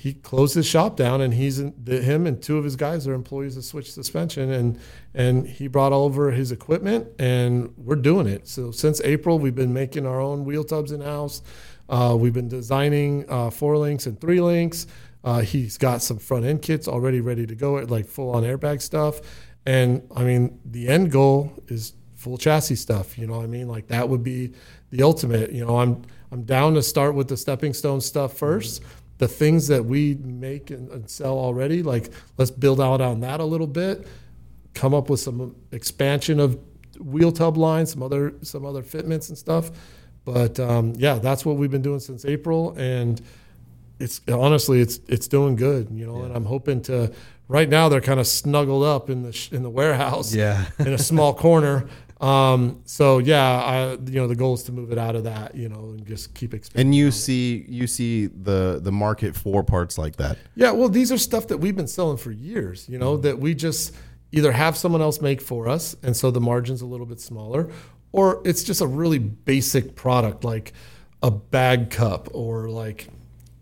he closed his shop down, and he's in, the, him and two of his guys are employees of Switch Suspension, and and he brought over his equipment, and we're doing it. So since April, we've been making our own wheel tubs in house. Uh, we've been designing uh, four links and three links. Uh, he's got some front end kits already ready to go, like full on airbag stuff. And I mean, the end goal is full chassis stuff. You know what I mean? Like that would be the ultimate. You know, I'm I'm down to start with the stepping stone stuff first. The things that we make and, and sell already, like let's build out on that a little bit. Come up with some expansion of wheel tub lines, some other some other fitments and stuff. But um, yeah, that's what we've been doing since April, and it's honestly it's it's doing good, you know. And I'm hoping to. Right now, they're kind of snuggled up in the sh- in the warehouse, Yeah. in a small corner. Um, so yeah, I you know the goal is to move it out of that, you know, and just keep expanding. And you see you see the the market for parts like that. Yeah, well, these are stuff that we've been selling for years, you know, that we just either have someone else make for us, and so the margin's a little bit smaller, or it's just a really basic product like a bag cup or like,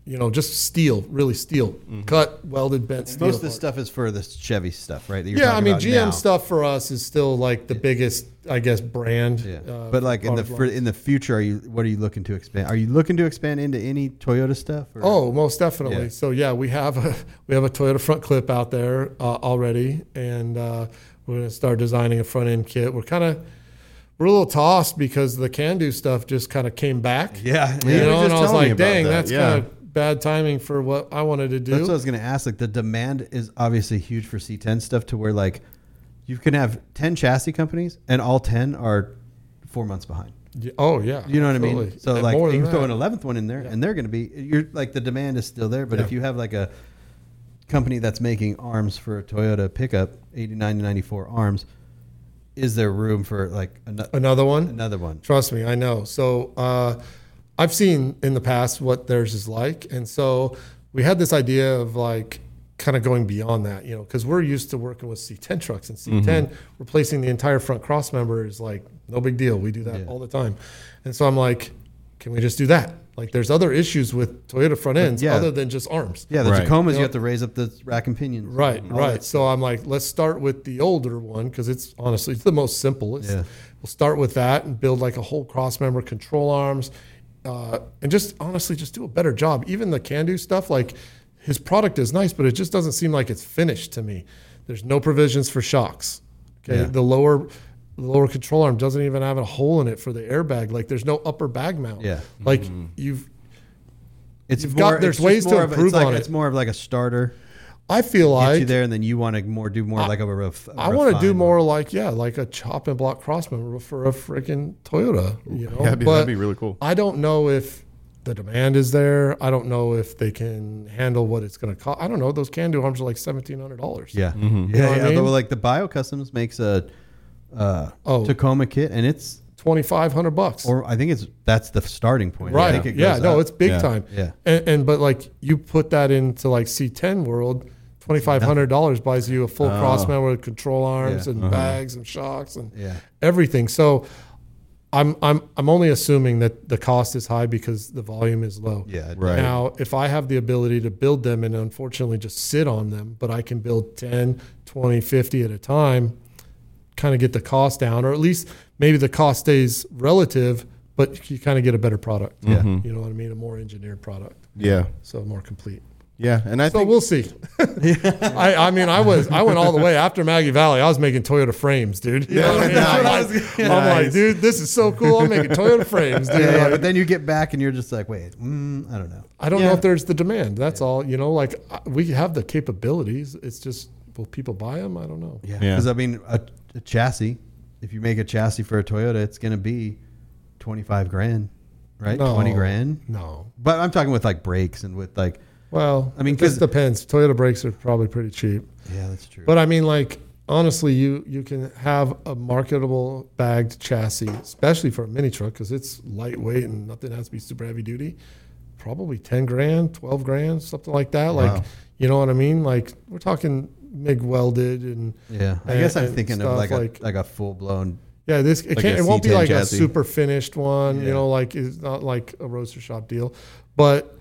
you know, just steel, really steel, cut, welded, bent steel. Most of this stuff is for the Chevy stuff, right? that you're Yeah, I mean, GM now. stuff for us is still like the biggest, I guess, brand. Yeah, uh, but like in the for, in the future, are you what are you looking to expand? Are you looking to expand into any Toyota stuff? Or? Oh, most definitely. Yeah. So yeah, we have a we have a Toyota front clip out there uh, already, and uh, we're going to start designing a front end kit. We're kind of we're a little tossed because the can do stuff just kind of came back. yeah, You yeah. were know, and I was like, dang, that. that's Yeah. kind of bad timing for what I wanted to do. That's what I was going to ask. Like the demand is obviously huge for C10 stuff to where like you can have 10 chassis companies and all 10 are four months behind. Yeah, oh yeah, You know what I mean? So And like you can throw that. an 11th one in there and they're going to be, you're like the demand is still there. But if you have like a company that's making arms for a Toyota pickup, 89 to 94 arms, is there room for like ano- another one. another one? Trust me, I know. So uh, I've seen in the past what theirs is like, and so we had this idea of like kind of going beyond that, you know, because we're used to working with C10 trucks, and C10 mm-hmm. replacing the entire front cross member is like no big deal. We do that Yeah. all the time, and so I'm like, can we just do that? Like, there's other issues with Toyota front ends yeah. other than just arms. Yeah, the Right. Tacomas, You you have to raise up the rack and pinions. Right, All right. that So I'm like, let's start with the older one because it's honestly it's the most simple. Yeah. We'll start with that and build like a whole cross member control arms, uh, and just honestly just do a better job. Even the can do stuff, like his product is nice, but it just doesn't seem like it's finished to me. There's no provisions for shocks. Okay, Yeah. the lower. The lower control arm doesn't even have a hole in it for the airbag. Like there's no upper bag mount. Yeah. Like you've It's You've more, got- there's ways to improve it's like, on it. It's more of like a starter. I feel Get like you there, and then you want to more do more like a ref. I want to do more like yeah, like a chop and block cross member for a freaking Toyota. You know, Yeah, that'd be, but that'd be really cool. I don't know if the demand is there. I don't know if they can handle what it's going to cost. I don't know. Those can do arms are like seventeen hundred dollars. Yeah, know yeah. yeah. I mean? Although, like the Bio Customs makes a uh, Oh. Tacoma kit, and it's twenty five hundred bucks. or I think it's that's the starting point. I right? think it Yeah. goes No, up. it's big Yeah. time. Yeah. And, and but like you put that into like C ten world. Twenty five hundred dollars buys you a full oh. cross member with control arms Yeah. and uh-huh. bags and shocks and yeah. everything. So I'm I'm I'm only assuming that the cost is high because the volume is low. Yeah, Right. Now, if I have the ability to build them and unfortunately just sit on them, but I can build 10, 20, 50 at a time, kind of get the cost down, or at least maybe the cost stays relative, but you kind of get a better product. Yeah. Mm-hmm. You know what I mean? A more engineered product. Yeah, So more complete. Yeah, and I So think we'll see. I, I mean, I was I went all the way after Maggie Valley. I was making Toyota frames, dude. You know what I mean? I'm, like, I'm like, dude, this is so cool. I'm making Toyota frames, dude. Yeah, yeah, Like, but then you get back and you're just like, wait, mm, I don't know. I don't Yeah. know if there's the demand. That's all. You know, like we have the capabilities. It's just will people buy them? I don't know. Yeah, Yeah. because I mean, a, a chassis. If you make a chassis for a Toyota, it's going to be twenty five grand, right? No. Twenty grand. No. But I'm talking with like brakes and with like, Well, I mean, this depends. Toyota brakes are probably pretty cheap, yeah, that's true. but I mean, like honestly, you you can have a marketable bagged chassis, especially for a mini truck because it's lightweight and nothing has to be super heavy duty. Probably ten grand, twelve grand, something like that. Like, you know what I mean? Like we're talking MIG welded and yeah, I and- guess I'm thinking of like like- a like a full blown. Yeah, this it, Like can't, it won't be like chassis. a super finished one, Yeah. you know, like it's not like a roaster shop deal, but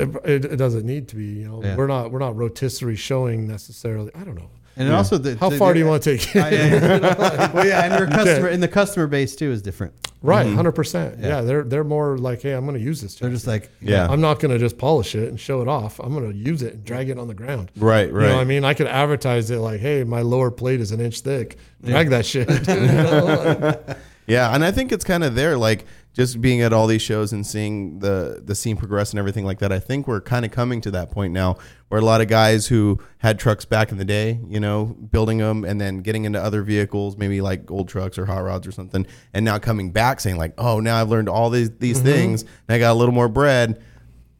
it, it, it doesn't need to be. You know, Yeah. we're not we're not rotisserie showing necessarily. I don't know. And it also, the, How the- far the- do you want to take it? I- I- well, yeah, and your customer and the customer base too is different. right, mm-hmm. 100 percent. Yeah. Yeah, they're they're more like, hey, I'm going to use this. They're just like, Yeah. I'm not going to just polish it and show it off. I'm going to use it and drag it on the ground. Right, right. You know what I mean? I could advertise it like, hey, my lower plate is an inch thick. Drag that shit. Yeah, and I think it's kind of there, like just being at all these shows and seeing the the scene progress and everything like that. I think we're kind of coming to that point now where a lot of guys who had trucks back in the day, you know, building them and then getting into other vehicles, maybe like old trucks or hot rods or something, and now coming back saying like, oh, now I've learned all these these Mm-hmm. things, and I got a little more bread.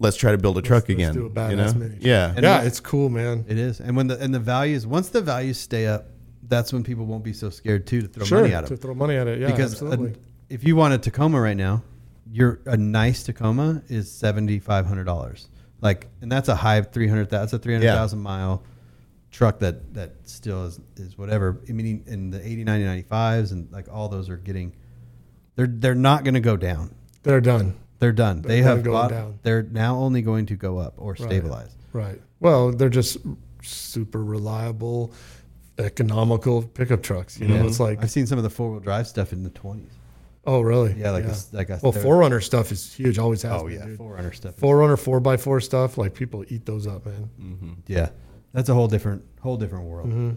Let's try to build a truck let's again. do a you badass know? mini. Yeah, yeah, it's cool, man. it is. And when the and the values, once the values stay up, that's when people won't be so scared too to throw Sure, money at it. to throw money at it. Yeah, because absolutely. a- if you want a Tacoma right now, your a nice Tacoma is seventy five hundred dollars. Like, and that's a high three hundred. That's a three hundred thousand mile truck that that still is is whatever. I mean, in the 80, 90, 95s and like all those are getting, they're they're not going to go down. They're done. They're done. they done have bought, down. They're now only going to go up or stabilize. Right. Well, they're just super reliable, economical pickup trucks. You know, it's like, I've seen some of the four wheel drive stuff in the twenties. Oh, really? Yeah, like a s- like a well, third- 4Runner stuff is huge. Always has Oh been. yeah, dude. 4Runner stuff. 4Runner four x four stuff. Like people eat those up, man. Yeah, that's a whole different whole different world. Mm-hmm.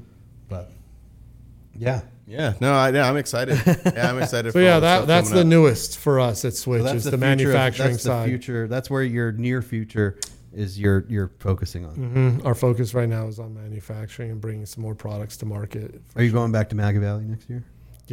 But yeah, yeah. No, I, yeah, I'm excited. Yeah, I'm excited. So for yeah, that that's the up. newest for us at Switch. So is the, future of- manufacturing that's side. The future. That's where your near future is. You're you're focusing on. Mhm. Our focus right now is on manufacturing and bringing some more products to market. Are you going back to Maggie Valley next year?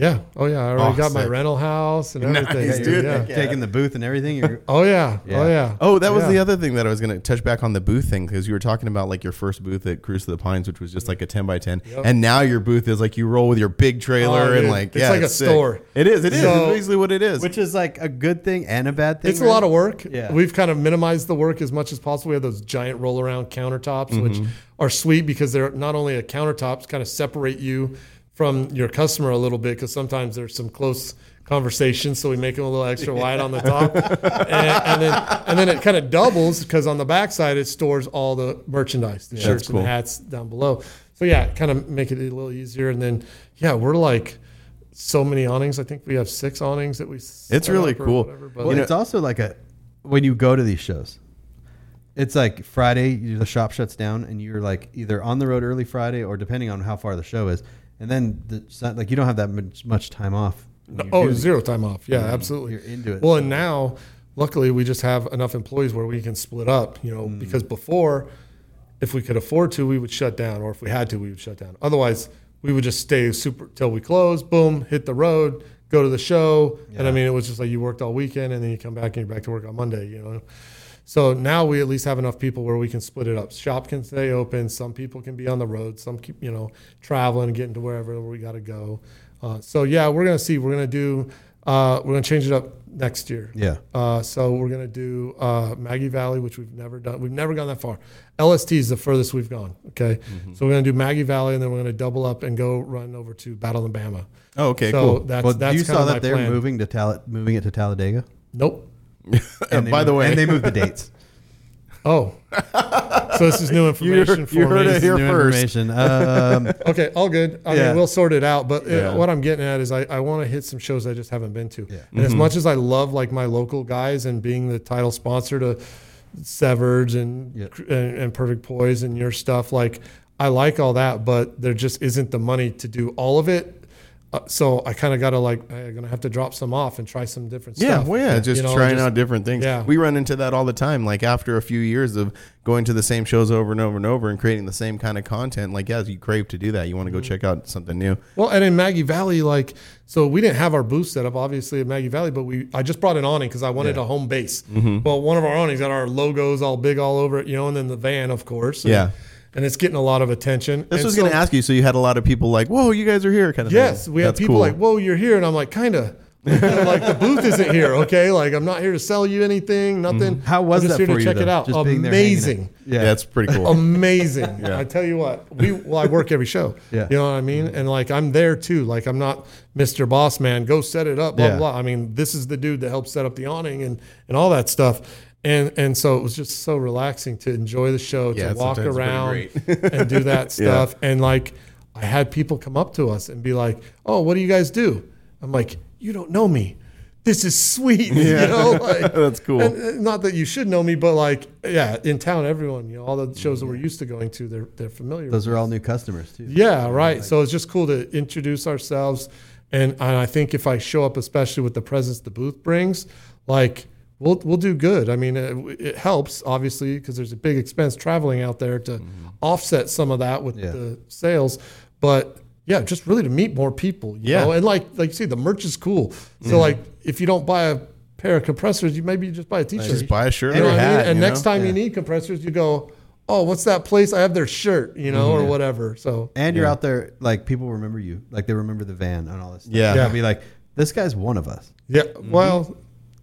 Yeah. Oh yeah. I already Oh, got my sick. rental house and Nice, everything. dude. Yeah. Yeah. Taking the booth and everything. You're, Oh yeah. Yeah. Oh yeah. Oh, that was Yeah. the other thing that I was going to touch back on the booth thing because you were talking about like your first booth at Cruise to the Pines, which was just like a 10 by 10. Yep. And now your booth is like you roll with your big trailer Oh, and dude. like, It's yeah, like a sick. store. It is. It is. So- it's basically what it is. which is like a good thing and a bad thing. It's a lot of work. Yeah. We've kind of minimized the work as much as possible. We have those giant roll around countertops, Mm-hmm. which are sweet because they're not only a countertops, kind of separate you from your customer a little bit because sometimes there's some close conversations. So we make them a little extra wide on the top. and, and then and then it kind of doubles because on the backside it stores all the merchandise, the shirts and cool. the hats down below. So yeah, kind of make it a little easier. And then yeah, we're like so many awnings. I think we have six awnings that we. It's really cool. whatever, but- Well, know- it's also like a when you go to these shows. It's like Friday, the shop shuts down, and you're like either on the road early Friday or depending on how far the show is, and then the Sun- like you don't have that much, much time off. you're Oh, doing zero time off. Yeah, absolutely. You're into it. Well, and now, luckily, we just have enough employees where we can split up. You know, Mm. because before, if we could afford to, we would shut down, or if we had to, we would shut down. Otherwise, we would just stay super till we close. Boom, hit the road, go to the show, and I mean, it was just like you worked all weekend, and then you come back and you're back to work on Monday. You know. So now we at least have enough people where we can split it up. Shop can stay open. Some people can be on the road. Some keep, you know, traveling, getting to wherever we got to go. Uh, so yeah, we're gonna see. We're gonna do. Uh, we're gonna change it up next year. Yeah. Uh, so we're gonna do uh, Maggie Valley, which we've never done. We've never gone that far. LST is the furthest we've gone. Okay. So we're gonna do Maggie Valley, and then we're gonna double up and go run over to Battle in Bama. oh, okay, so cool. that's well, that's you saw that they're plan. moving to Tal- moving it to Talladega. Nope. And By the way- and they moved the dates. Oh. so this is new information for you heard me. it here New first. information. Um, Okay, all good. I Yeah. mean, we'll sort it out. But uh, Yeah. what I'm getting at is I, I want to hit some shows I just haven't been to. Yeah. And as much as I love like my local guys and being the title sponsor to Severed and, Yeah. and and Perfect Poise and your stuff, like I like all that, but there just isn't the money to do all of it. Uh, so I kind of got to like I'm gonna have to drop some off and try some different Yeah, stuff. well, yeah, just You know, trying just- out different things. yeah. We run into that all the time. Like after a few years of going to the same shows over and over and over and creating the same kind of content, like yeah, you crave to do that. You want to go Mm-hmm. check out something new. Well, and in Maggie Valley, like, so we didn't have our booth set up, obviously, at Maggie Valley, but we, I just brought an awning because I wanted a home base. Mm-hmm. Well, one of our awnings got our logos all big all over it, you know, and then the van, of course. Yeah. And it's getting a lot of attention. This And was so- going to ask you. So you had a lot of people like, "Whoa, you guys are here!" Kind of. Yes, thing. we had That's people cool. like, "Whoa, you're here," and I'm like, "Kind of." like the booth isn't here, okay? Like I'm not here to sell you anything, nothing. Mm-hmm. How was I'm just that here for to you, check it out. Just being there hanging out? Amazing. yeah, that's pretty cool. amazing. Yeah. I tell you what, we well, I work every show. Yeah. You know what I mean? And like I'm there too. Like I'm not Mr. Boss Man, go set it up, blah Yeah. blah. I mean, this is the dude that helped set up the awning and and all that stuff. And and so it was just so relaxing to enjoy the show, Yeah, to walk around and do that stuff. And like I had people come up to us and be like, "Oh, what do you guys do?" I'm like, "You don't know me." This is sweet, you know. Like, That's cool. and, uh, not that you should know me, but like, yeah, in town, everyone, you know, all the shows that we're used to going to, they're they're familiar. Those are all new customers too. Yeah, right. So it's just cool to introduce ourselves, and, and I think if I show up, especially with the presence the booth brings, like we'll we'll do good. I mean, it, it helps obviously because there's a big expense traveling out there to offset some of that with Yeah. the sales, but yeah, just really to meet more people. You Yeah. know? and like like you see, the merch is cool. So like if you don't buy a pair of compressors, you maybe just buy a T-shirt. Just buy a shirt You know or a what I mean? And you next know? time you need compressors, you go, oh, what's that place? I have their shirt, you know, Mm-hmm. or whatever. So And you're out there, like people remember you, like they remember the van and all this. Stuff. Yeah. They'll be like, this guy's one of us. yeah, Mm-hmm. well,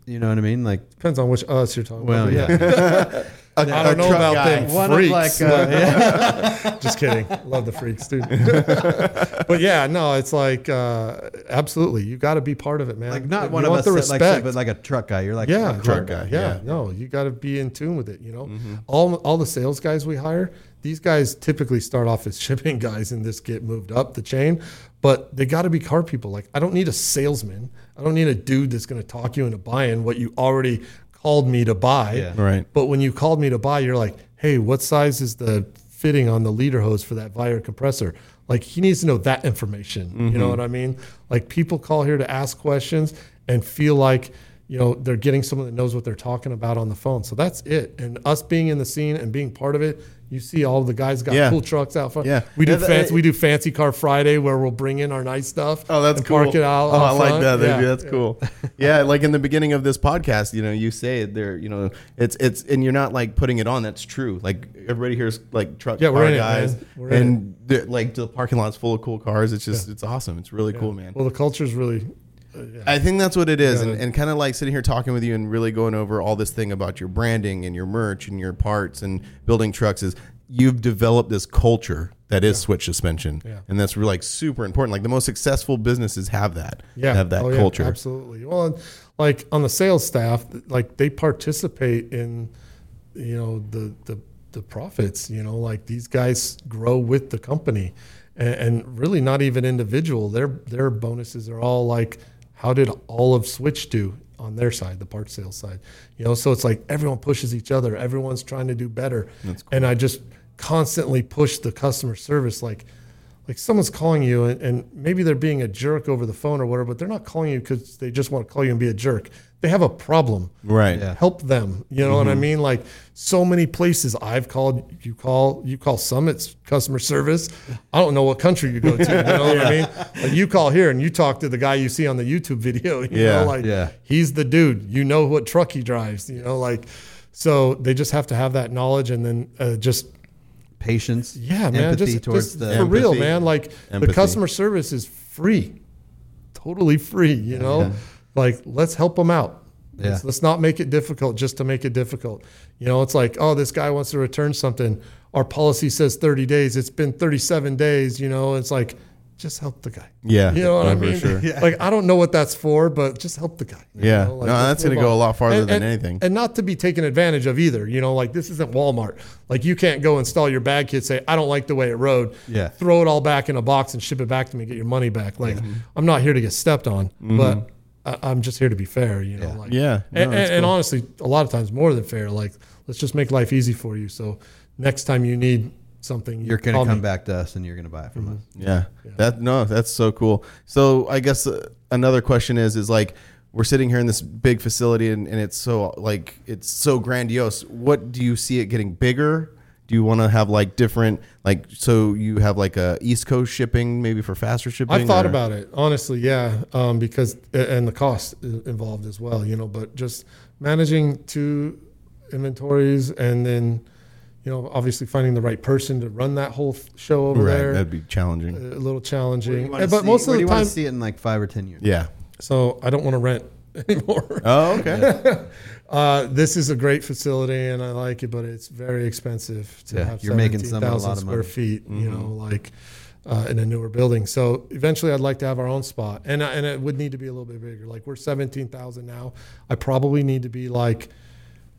You know what I mean? Like, depends on which us you're talking well, about. yeah. I don't know about guy. them One freaks. of like, uh, yeah. Just kidding. Love the freaks, dude. but yeah, no, it's like uh, absolutely. You got to be part of it, man. like not You one of want us, the that, like, but like a truck guy. You're like, yeah, a truck guy, Yeah, yeah. Mm-hmm. no, you got to be in tune with it. You know, all all the sales guys we hire, these guys typically start off as shipping guys and this get moved up the chain, but they got to be car people. Like I don't need a salesman. I don't need a dude that's going to talk you into buying what you already called me to buy. Yeah. Right. But when you called me to buy, you're like, hey, what size is the fitting on the leader hose for that Viair compressor? Like he needs to know that information. You Mm-hmm. know what I mean? Like people call here to ask questions and feel like, you know, they're getting someone that knows what they're talking about on the phone. So that's it. And us being in the scene and being part of it, you see all the guys got Yeah. cool trucks out front. Yeah. We do Yeah, that- fancy we do fancy car Friday where we'll bring in our nice stuff. Oh, that's cool. Park it out. Oh, I out like front. that. Yeah. That's cool. Yeah, like in the beginning of this podcast, you know, you say it there, you know, it's it's and you're not like putting it on. That's true. Like everybody here's like truck Yeah, we're car in it, guys. We're and the- like the parking lot's full of cool cars. It's just it's awesome. It's really cool, man. Well, the culture's really uh, yeah. I think that's what it is, and, Yeah. and kind of like sitting here talking with you and really going over all this thing about your branding and your merch and your parts and building trucks is you've developed this culture that is switch suspension, Yeah. and that's really like super important. Like the most successful businesses have that, yeah. have that Oh, yeah, culture. absolutely. Well, and, like on the sales staff, like they participate in, you know, the the the profits. You know, like these guys grow with the company, and, and really not even individual. Their their bonuses are all like, how did all of Switch do? on their side, the part sales side, you know, so it's like everyone pushes each other. Everyone's trying to do better, cool. and I just constantly push the customer service like like someone's calling you and, and maybe they're being a jerk over the phone or whatever, but they're not calling you because they just want to call you and be a jerk. They have a problem. Right. Yeah. Help them. You know what I mean? Like so many places I've called, you call, you call Summit's customer service. I don't know what country you go to. You know what I mean? Like you call here and you talk to the guy you see on the YouTube video. You Yeah. know, like Yeah. he's the dude. You know what truck he drives. You know, like so they just have to have that knowledge and then uh, just Patience. yeah, man. Empathy Just, towards just the for real, man. Like Empathy. the customer service is free, totally free. You know, like let's help them out. Yeah. Let's, let's not make it difficult just to make it difficult. You know, it's like, oh, this guy wants to return something. Our policy says 30 days. It's been 37 days. You know, it's like, just help the guy. Yeah. You know what I mean? sure. Like I don't know what that's for, but just help the guy. Yeah. know? Like, No, that's gonna move go a lot farther And- than and- anything. And not to be taken advantage of either. You know, like this isn't Walmart. Like you can't go install your bag kit, say, I don't like the way it rode. Yeah. Throw it all back in a box and ship it back to me, get your money back. Like I'm not here to get stepped on, mm-hmm. but I, I'm just here to be fair, you know. Yeah. Like Yeah. No, and, that's and, and honestly, a lot of times more than fair. Like, let's just make life easy for you. So next time you need something, you You're gonna come me. back to us and you're going to buy it from us. Yeah. That no, that's so cool. So I guess uh, another question is is like we're sitting here in this big facility and, and it's so like it's so grandiose. What do you see it getting bigger? Do you want to have like different like so you have like a East Coast shipping maybe for faster shipping? I thought or- about it honestly, yeah, um, because and the cost involved as well, you know. But just managing two inventories and then, you know, obviously finding the right person to run that whole show over right. there, That'd be challenging. a little challenging. But see- most of where do the you wanna time, see it in like five or 10 years. yeah. so I don't want to rent anymore. Oh, okay. Uh, this is a great facility and I like it, but it's very expensive to Yeah, have you're making some a 17,000 lot of square money. feet, you Mm-hmm. know, like uh, in a newer building. So eventually I'd like to have our own spot and, and it would need to be a little bit bigger. Like we're 17,000 now. I probably need to be like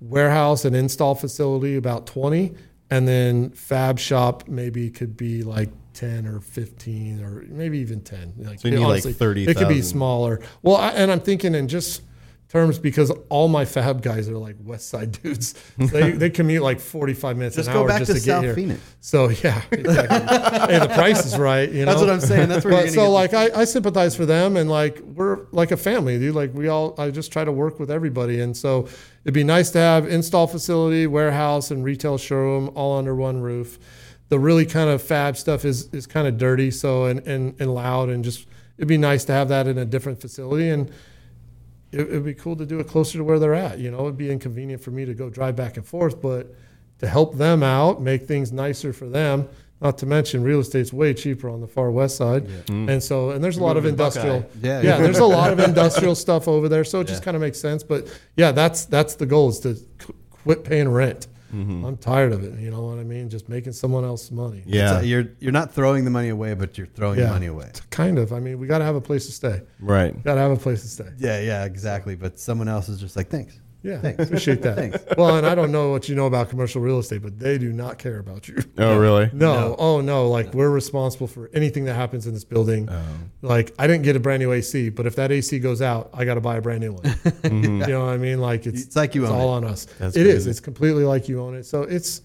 warehouse and install facility about 20 and then fab shop maybe could be like 10 or 15 or maybe even 10 like, So you need, like, 30 it could be smaller well I, and i'm thinking in just terms because all my fab guys are like west side dudes. They, they commute like 45 minutes Just an go hour back just to to, get South here. Phoenix. so yeah exactly. hey the price is right you know? That's what I'm saying. That's where you're so get- like I, I sympathize for them and like we're like a family dude. Like we all i just try to work with everybody. And so it'd be nice to have install facility warehouse and retail showroom all under one roof. The really kind of fab stuff is is kind of dirty so and, and and loud and just it'd be nice to have that in a different facility. And it, it'd be cool to do it closer to where they're at you know? It'd be inconvenient for me to go drive back and forth but to help them out make things nicer for them not to mention real estate's way cheaper on the far west side. Mm. And so and there's a lot of industrial Yeah, yeah, yeah. there's a lot of industrial stuff over there so it just kind of makes sense but yeah that's that's the goal is to qu- quit paying rent Mm-hmm. i'm tired of it you know what i mean just making someone else money Yeah. So you're you're not throwing the money away, but you're throwing Yeah. the money away. kind of i mean we got to have a place to stay right. got to have a place to stay Yeah, yeah, exactly. But someone else is just like, thanks. Yeah Thanks. appreciate that Thanks. well and i don't know what you know about commercial real estate but they do not care about you Oh, really? No, No. oh no, like we're responsible for anything that happens in this building. Oh. Like I didn't get a brand new AC, but if that AC goes out, I got to buy a brand new one. Mm-hmm. You know what I mean? Like it's It's like you it's own all it. on us. That's It is. crazy. It's completely like you own it. So it's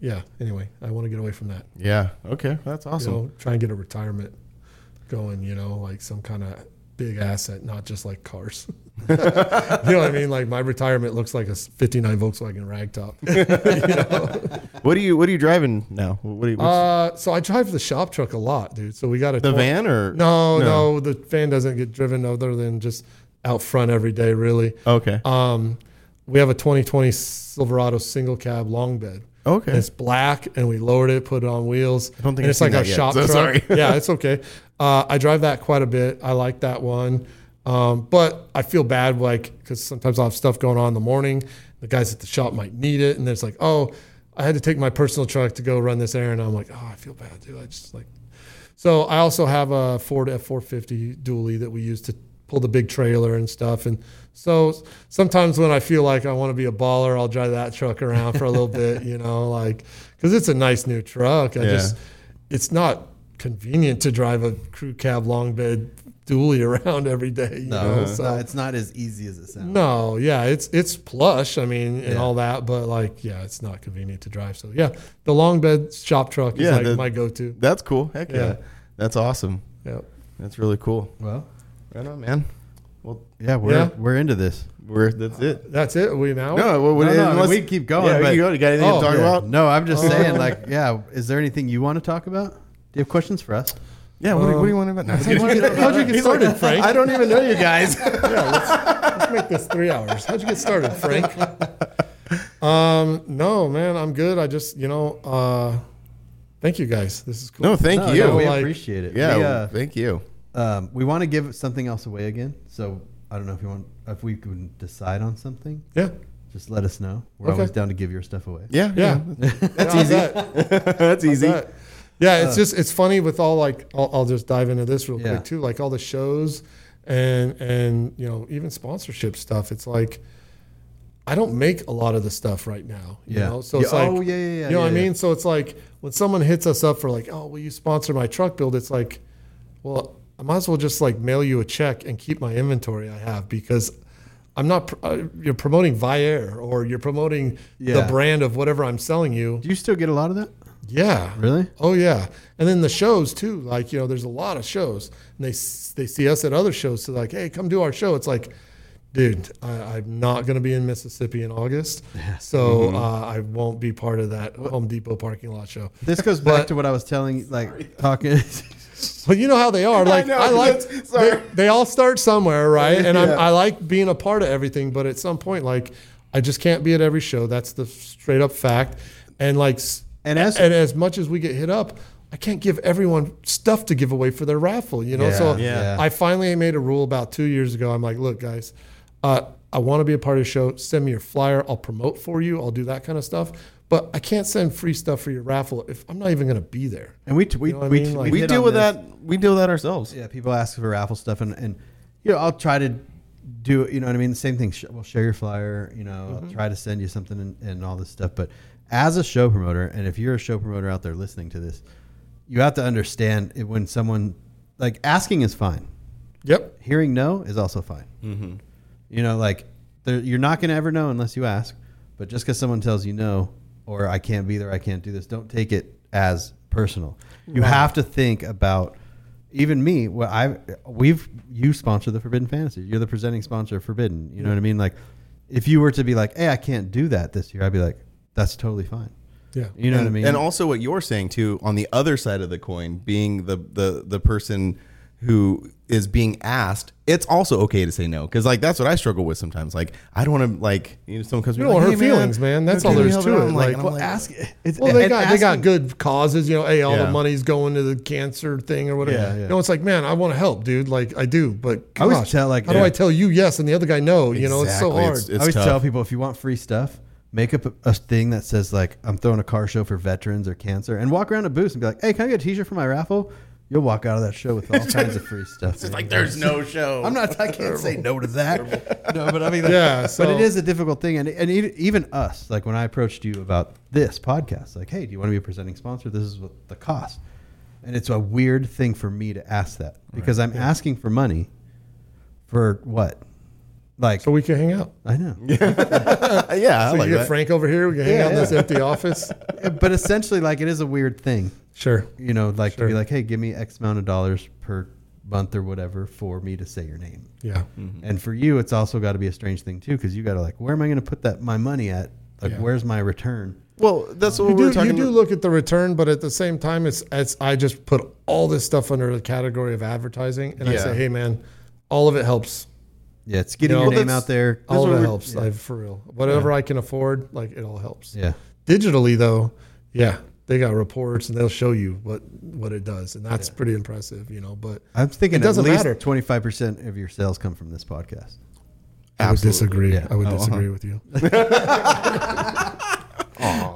yeah. Anyway, I want to get away from that. Yeah. Okay. That's awesome. You know, try and get a retirement going. You know, like some kind of big asset, not just like cars. you know what I mean? Like my retirement looks like a '59 Volkswagen ragtop. you know? What are you What are you driving now? What you, Uh, so I drive the shop truck a lot, dude. So we got a the tw- van or No, no, the van doesn't get driven other than just out front every day, really. Okay. Um, we have a 2020 Silverado single cab long bed. Okay. And it's black, and we lowered it, put it on wheels. I don't think and I've it's like our that yet, shop so truck. sorry. yeah, it's okay. Uh, I drive that quite a bit. I like that one, um, but I feel bad, like because sometimes I'll have stuff going on in the morning. The guys at the shop might need it, and it's like, oh, I had to take my personal truck to go run this errand. I'm like, oh, I feel bad, dude. I just like so I also have a Ford F450 dually that we use to pull the big trailer and stuff. And so sometimes when I feel like I want to be a baller, I'll drive that truck around for a little bit, you know, like because it's a nice new truck. I Yeah. just it's not convenient to drive a crew cab long bed dually around every day. You No, know? it's, So not, it's not as easy as it sounds. no, yeah, it's it's plush. I mean, and Yeah. all that, but like, yeah, it's not convenient to drive. So yeah, the long bed shop truck is Yeah, like the- my go-to. That's cool. Heck yeah. Yeah. That's awesome. Yeah. That's really cool. Well, Right on, man. Well, yeah, we're Yeah. we're into this. We're that's it. Uh, that's it. Are we now? No, what, what, No, no, unless- we keep going, Yeah, but- you, go. you got anything Oh, to talk yeah. about? No, I'm just Oh. saying, like, yeah. Is there anything you want to talk about? Do you have questions for us? Yeah. What, do- what do you Um, want about? No, How'd you get, how'd you get started, Frank? I don't even know you guys. yeah, let's, let's make this three hours. How'd you get started, Frank? Um, no, man, I'm good. I just, you know, uh, thank you guys. This is cool. no, thank No, you. no, we Like- appreciate it. yeah. We, uh, thank you. um, we want to give something else away again. So I don't know if you want if we can decide on something. Yeah, Just let us know. We're Okay. always down to give your stuff away. Yeah. yeah. That's How's easy. that? That's easy. How's that? Yeah, it's just it's funny with all like I'll, I'll just dive into this real Yeah. quick too. Like all the shows and and you know even sponsorship stuff. It's like I don't make a lot of the stuff right now. You Yeah. know, so Yeah, it's like oh, yeah, yeah, yeah, You know what I yeah, yeah. mean? So it's like when someone hits us up for like, oh, will you sponsor my truck build? It's like, well, I might as well just like mail you a check and keep my inventory I have because. I'm not. Uh, you're promoting Viair or you're promoting the brand of whatever I'm selling you. Do you still get a lot of that? Yeah. Really? Oh yeah, and then the shows too. Like you know, there's a lot of shows, and they they see us at other shows. So like, hey, come do our show. It's like, dude, I, I'm not going to be in Mississippi in August, so Mm-hmm. uh, I won't be part of that Home Depot parking lot show. This goes back But- to what I was telling, like talking. But you know how they are. Like know, I, like they, they all start somewhere, right? And Yeah. I'm, I like being a part of everything, but at some point, like I just can't be at every show. That's the straight up fact. And like, And as- and as much as we get hit up, I can't give everyone stuff to give away for their raffle. You know, Yeah, so yeah. I finally made a rule about two years ago. I'm like, look, guys. Uh, I want to be a part of the show. Send me your flyer. I'll promote for you. I'll do that kind of stuff. But I can't send free stuff for your raffle if I'm not even going to be there. and we we You know what I we, mean? Like- we We deal with this. that. We deal with that ourselves. Yeah, people ask for raffle stuff, and and you know I'll try to do you know what I mean? The same thing. We'll share your flyer. You know, Mm-hmm. I'll try to send you something and, and all this stuff. But as a show promoter, and if you're a show promoter out there listening to this, you have to understand it when someone like asking is fine. Yep. Hearing no is also fine. Mm-hmm. You know, like there, you're not going to ever know unless you ask. But just because someone tells you no, or I can't be there, I can't do this, don't take it as personal. You have to think about even me. What I we've you sponsor the Forbidden Fantasy. You're the presenting sponsor of Forbidden. You know what I mean? Like, if you were to be like, hey, I can't do that this year, I'd be like, that's totally fine. Yeah. You know and, what I mean? And also what you're saying too, on the other side of the coin, being the the the person who is being asked, it's also okay to say no because like that's what I struggle with sometimes. Like I don't want to like you know someone comes to You me don't like, want hey, her feelings, man. That's all there is to it. I'm Like, I'm well, ask. It's, Well, they and got they got good causes, you know. Hey, all Yeah. the money's going to the cancer thing or whatever. Yeah, yeah. You know, it's like, man, I want to help, dude. Like I do, but I always tell, like, how do. I tell you yes and the other guy no? You know, it's so Exactly. hard. It's- I always tough. tell people if you want free stuff, make up a, a thing that says like I'm throwing a car show for veterans or cancer, and walk around a booth and be like, "Hey, can I get a T-shirt for my raffle?" You'll walk out of that show with all kinds of free stuff. It's like there's no show. I'm not. I can't say no to that. no, but I mean, like, Yeah, but it is a difficult thing, and and even us, like when I approached you about this podcast, like, hey, do you want to be a presenting sponsor? This is what the cost, and it's a weird thing for me to ask that because I'm asking for money for what, like, so we can hang out. I know. yeah, yeah So like you get that. Frank over here. We can hang Yeah, out in this empty office. but essentially, like it is a weird thing, Sure. you know, like to be like, hey, give me X amount of dollars per month or whatever for me to say your name. Yeah. Mm-hmm. And for you, it's also got to be a strange thing too, because you got to like, where am I going to put that my money at? Like, Yeah. where's my return? well, that's what You we were do, talking. you do look at the return, but at the same time, it's, it's I just put all this stuff under the category of advertising, and I say, hey, man, all of it helps. Yeah, it's getting No, your name that's- out there. All what of it helps. Like, for real. Whatever I can afford, like it all helps. Yeah, Digitally, though, yeah, they got reports and they'll show you what what it does, and that's pretty impressive, you know. But I'm thinking It doesn't at least matter. 25 percent of your sales come from this podcast. I would disagree. Yeah. I would Oh, uh-huh. disagree with you.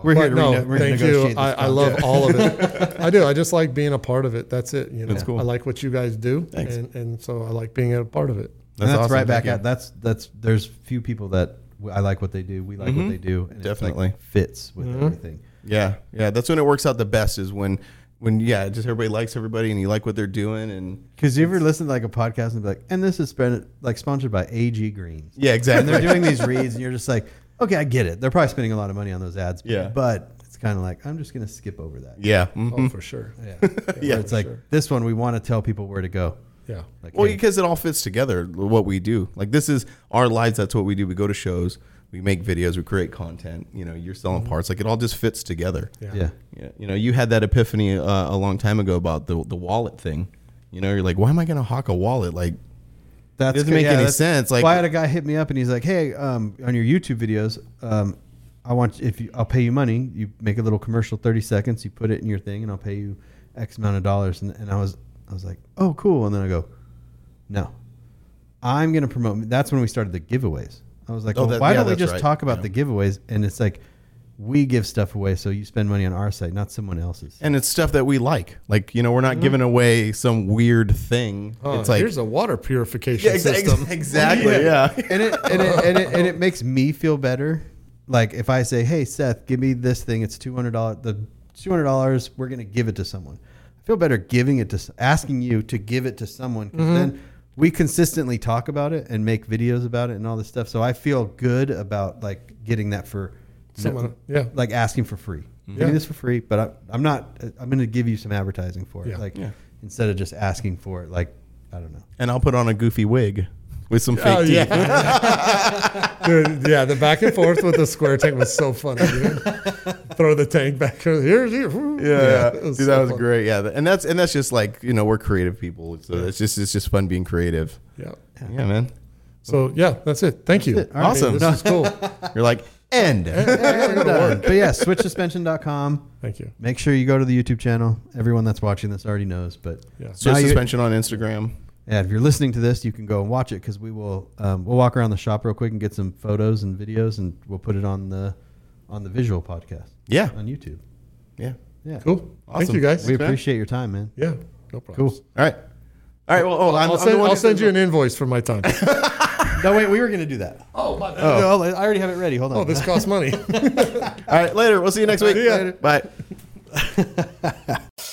We're here But to no, rene- thank renegotiate you. this I, I love all of it. I do. I just like being a part of it. That's it. You know, That's cool. I like what you guys do, Thanks. and and so I like being a part of it. And that's awesome. right back you. at that's that's there's few people that I like what they do. We like what they do. And Definitely. it like fits with everything. Yeah, yeah. That's when it works out the best. Is when when yeah, just everybody likes everybody and you like what they're doing and Because you ever listen to like a podcast and be like, and this is spent like sponsored by AG Greens. yeah, exactly. and they're doing these reads, and you're just like, okay, I get it. They're probably spending a lot of money on those ads. Yeah. But it's kind of like, I'm just going to skip over that. yeah. Oh, mhm. for sure. Yeah. Yeah, Where it's like, sure. this one, we want to tell people where to go. Yeah. Like, Well, hey, because it all fits together. What we do, like this is our lives. That's what we do. We go to shows, we make videos, we create content. You know, you're selling parts. Like it all just fits together. Yeah. yeah. Yeah. You know, you had that epiphany uh, a long time ago about the the wallet thing. You know, you're like, why am I going to hawk a wallet? Like, that doesn't good. make any sense, like- well, I had a guy hit me up and he's like, "Hey, um, on your YouTube videos, um, I want if you, I'll pay you money. You make a little commercial, thirty seconds. You put it in your thing, and I'll pay you X amount of dollars." And, and I was, I was like, "Oh, cool." And then I go, "No, I'm going to promote." That's when we started the giveaways. I was like, Oh, well, that- "Why yeah, don't we that's just right. talk about Yeah. the giveaways?" And it's like, we give stuff away, so you spend money on our site, not someone else's. and it's stuff that we like. Like, you know, we're not mm-hmm. giving away some weird thing. Oh, it's like here's a water purification Yeah, exa- system. exactly. yeah. and it and it, and it and it makes me feel better. Like if I say, "Hey Seth, give me this thing. It's two hundred dollars. The two hundred dollars. We're gonna give it to someone." I feel better giving it to asking you to give it to someone because then mm-hmm. we consistently talk about it and make videos about it and all this stuff. So I feel good about like getting that for Someone, yeah. like asking for free. Mm-hmm. Give Yeah. me this for free, but I, I'm not. Uh, I'm going to give you some advertising for it. Yeah. Like Yeah. instead of just asking for it. Like I don't know. And I'll put on a goofy wig with some fake Oh, teeth. yeah. Dude, yeah, the back and forth with the square tank was so funny. Dude. Throw the tank back. Here's here. Yeah, it was dude, so that was fun. great. Yeah, and that's and that's just like you know we're creative people, so it's just it's just fun being creative. Yeah. Yeah, man. So yeah, that's it. Thank you. it. All right. Awesome. this is cool. You're like end. Done. But yeah, switchsuspension.com. Thank you. Make sure you go to the YouTube channel. Everyone that's watching this already knows, but Yeah. So Now you- suspension on Instagram. Yeah, if you're listening to this, you can go and watch it because we will um, we'll walk around the shop real quick and get some photos and videos, and we'll put it on the on the visual podcast Yeah, on YouTube. yeah. Yeah, Cool. Thank you guys. We Okay. appreciate your time, man. yeah. No problem. Cool. All right, all right. Well, oh, I'm, I'll I'm send, I'll send you an invoice for my time. No, wait, we were going to do that. Oh, my bad. Oh. I already have it ready. Hold on. Oh, this costs money. All right, later. We'll see you next week. ya. Later. Bye.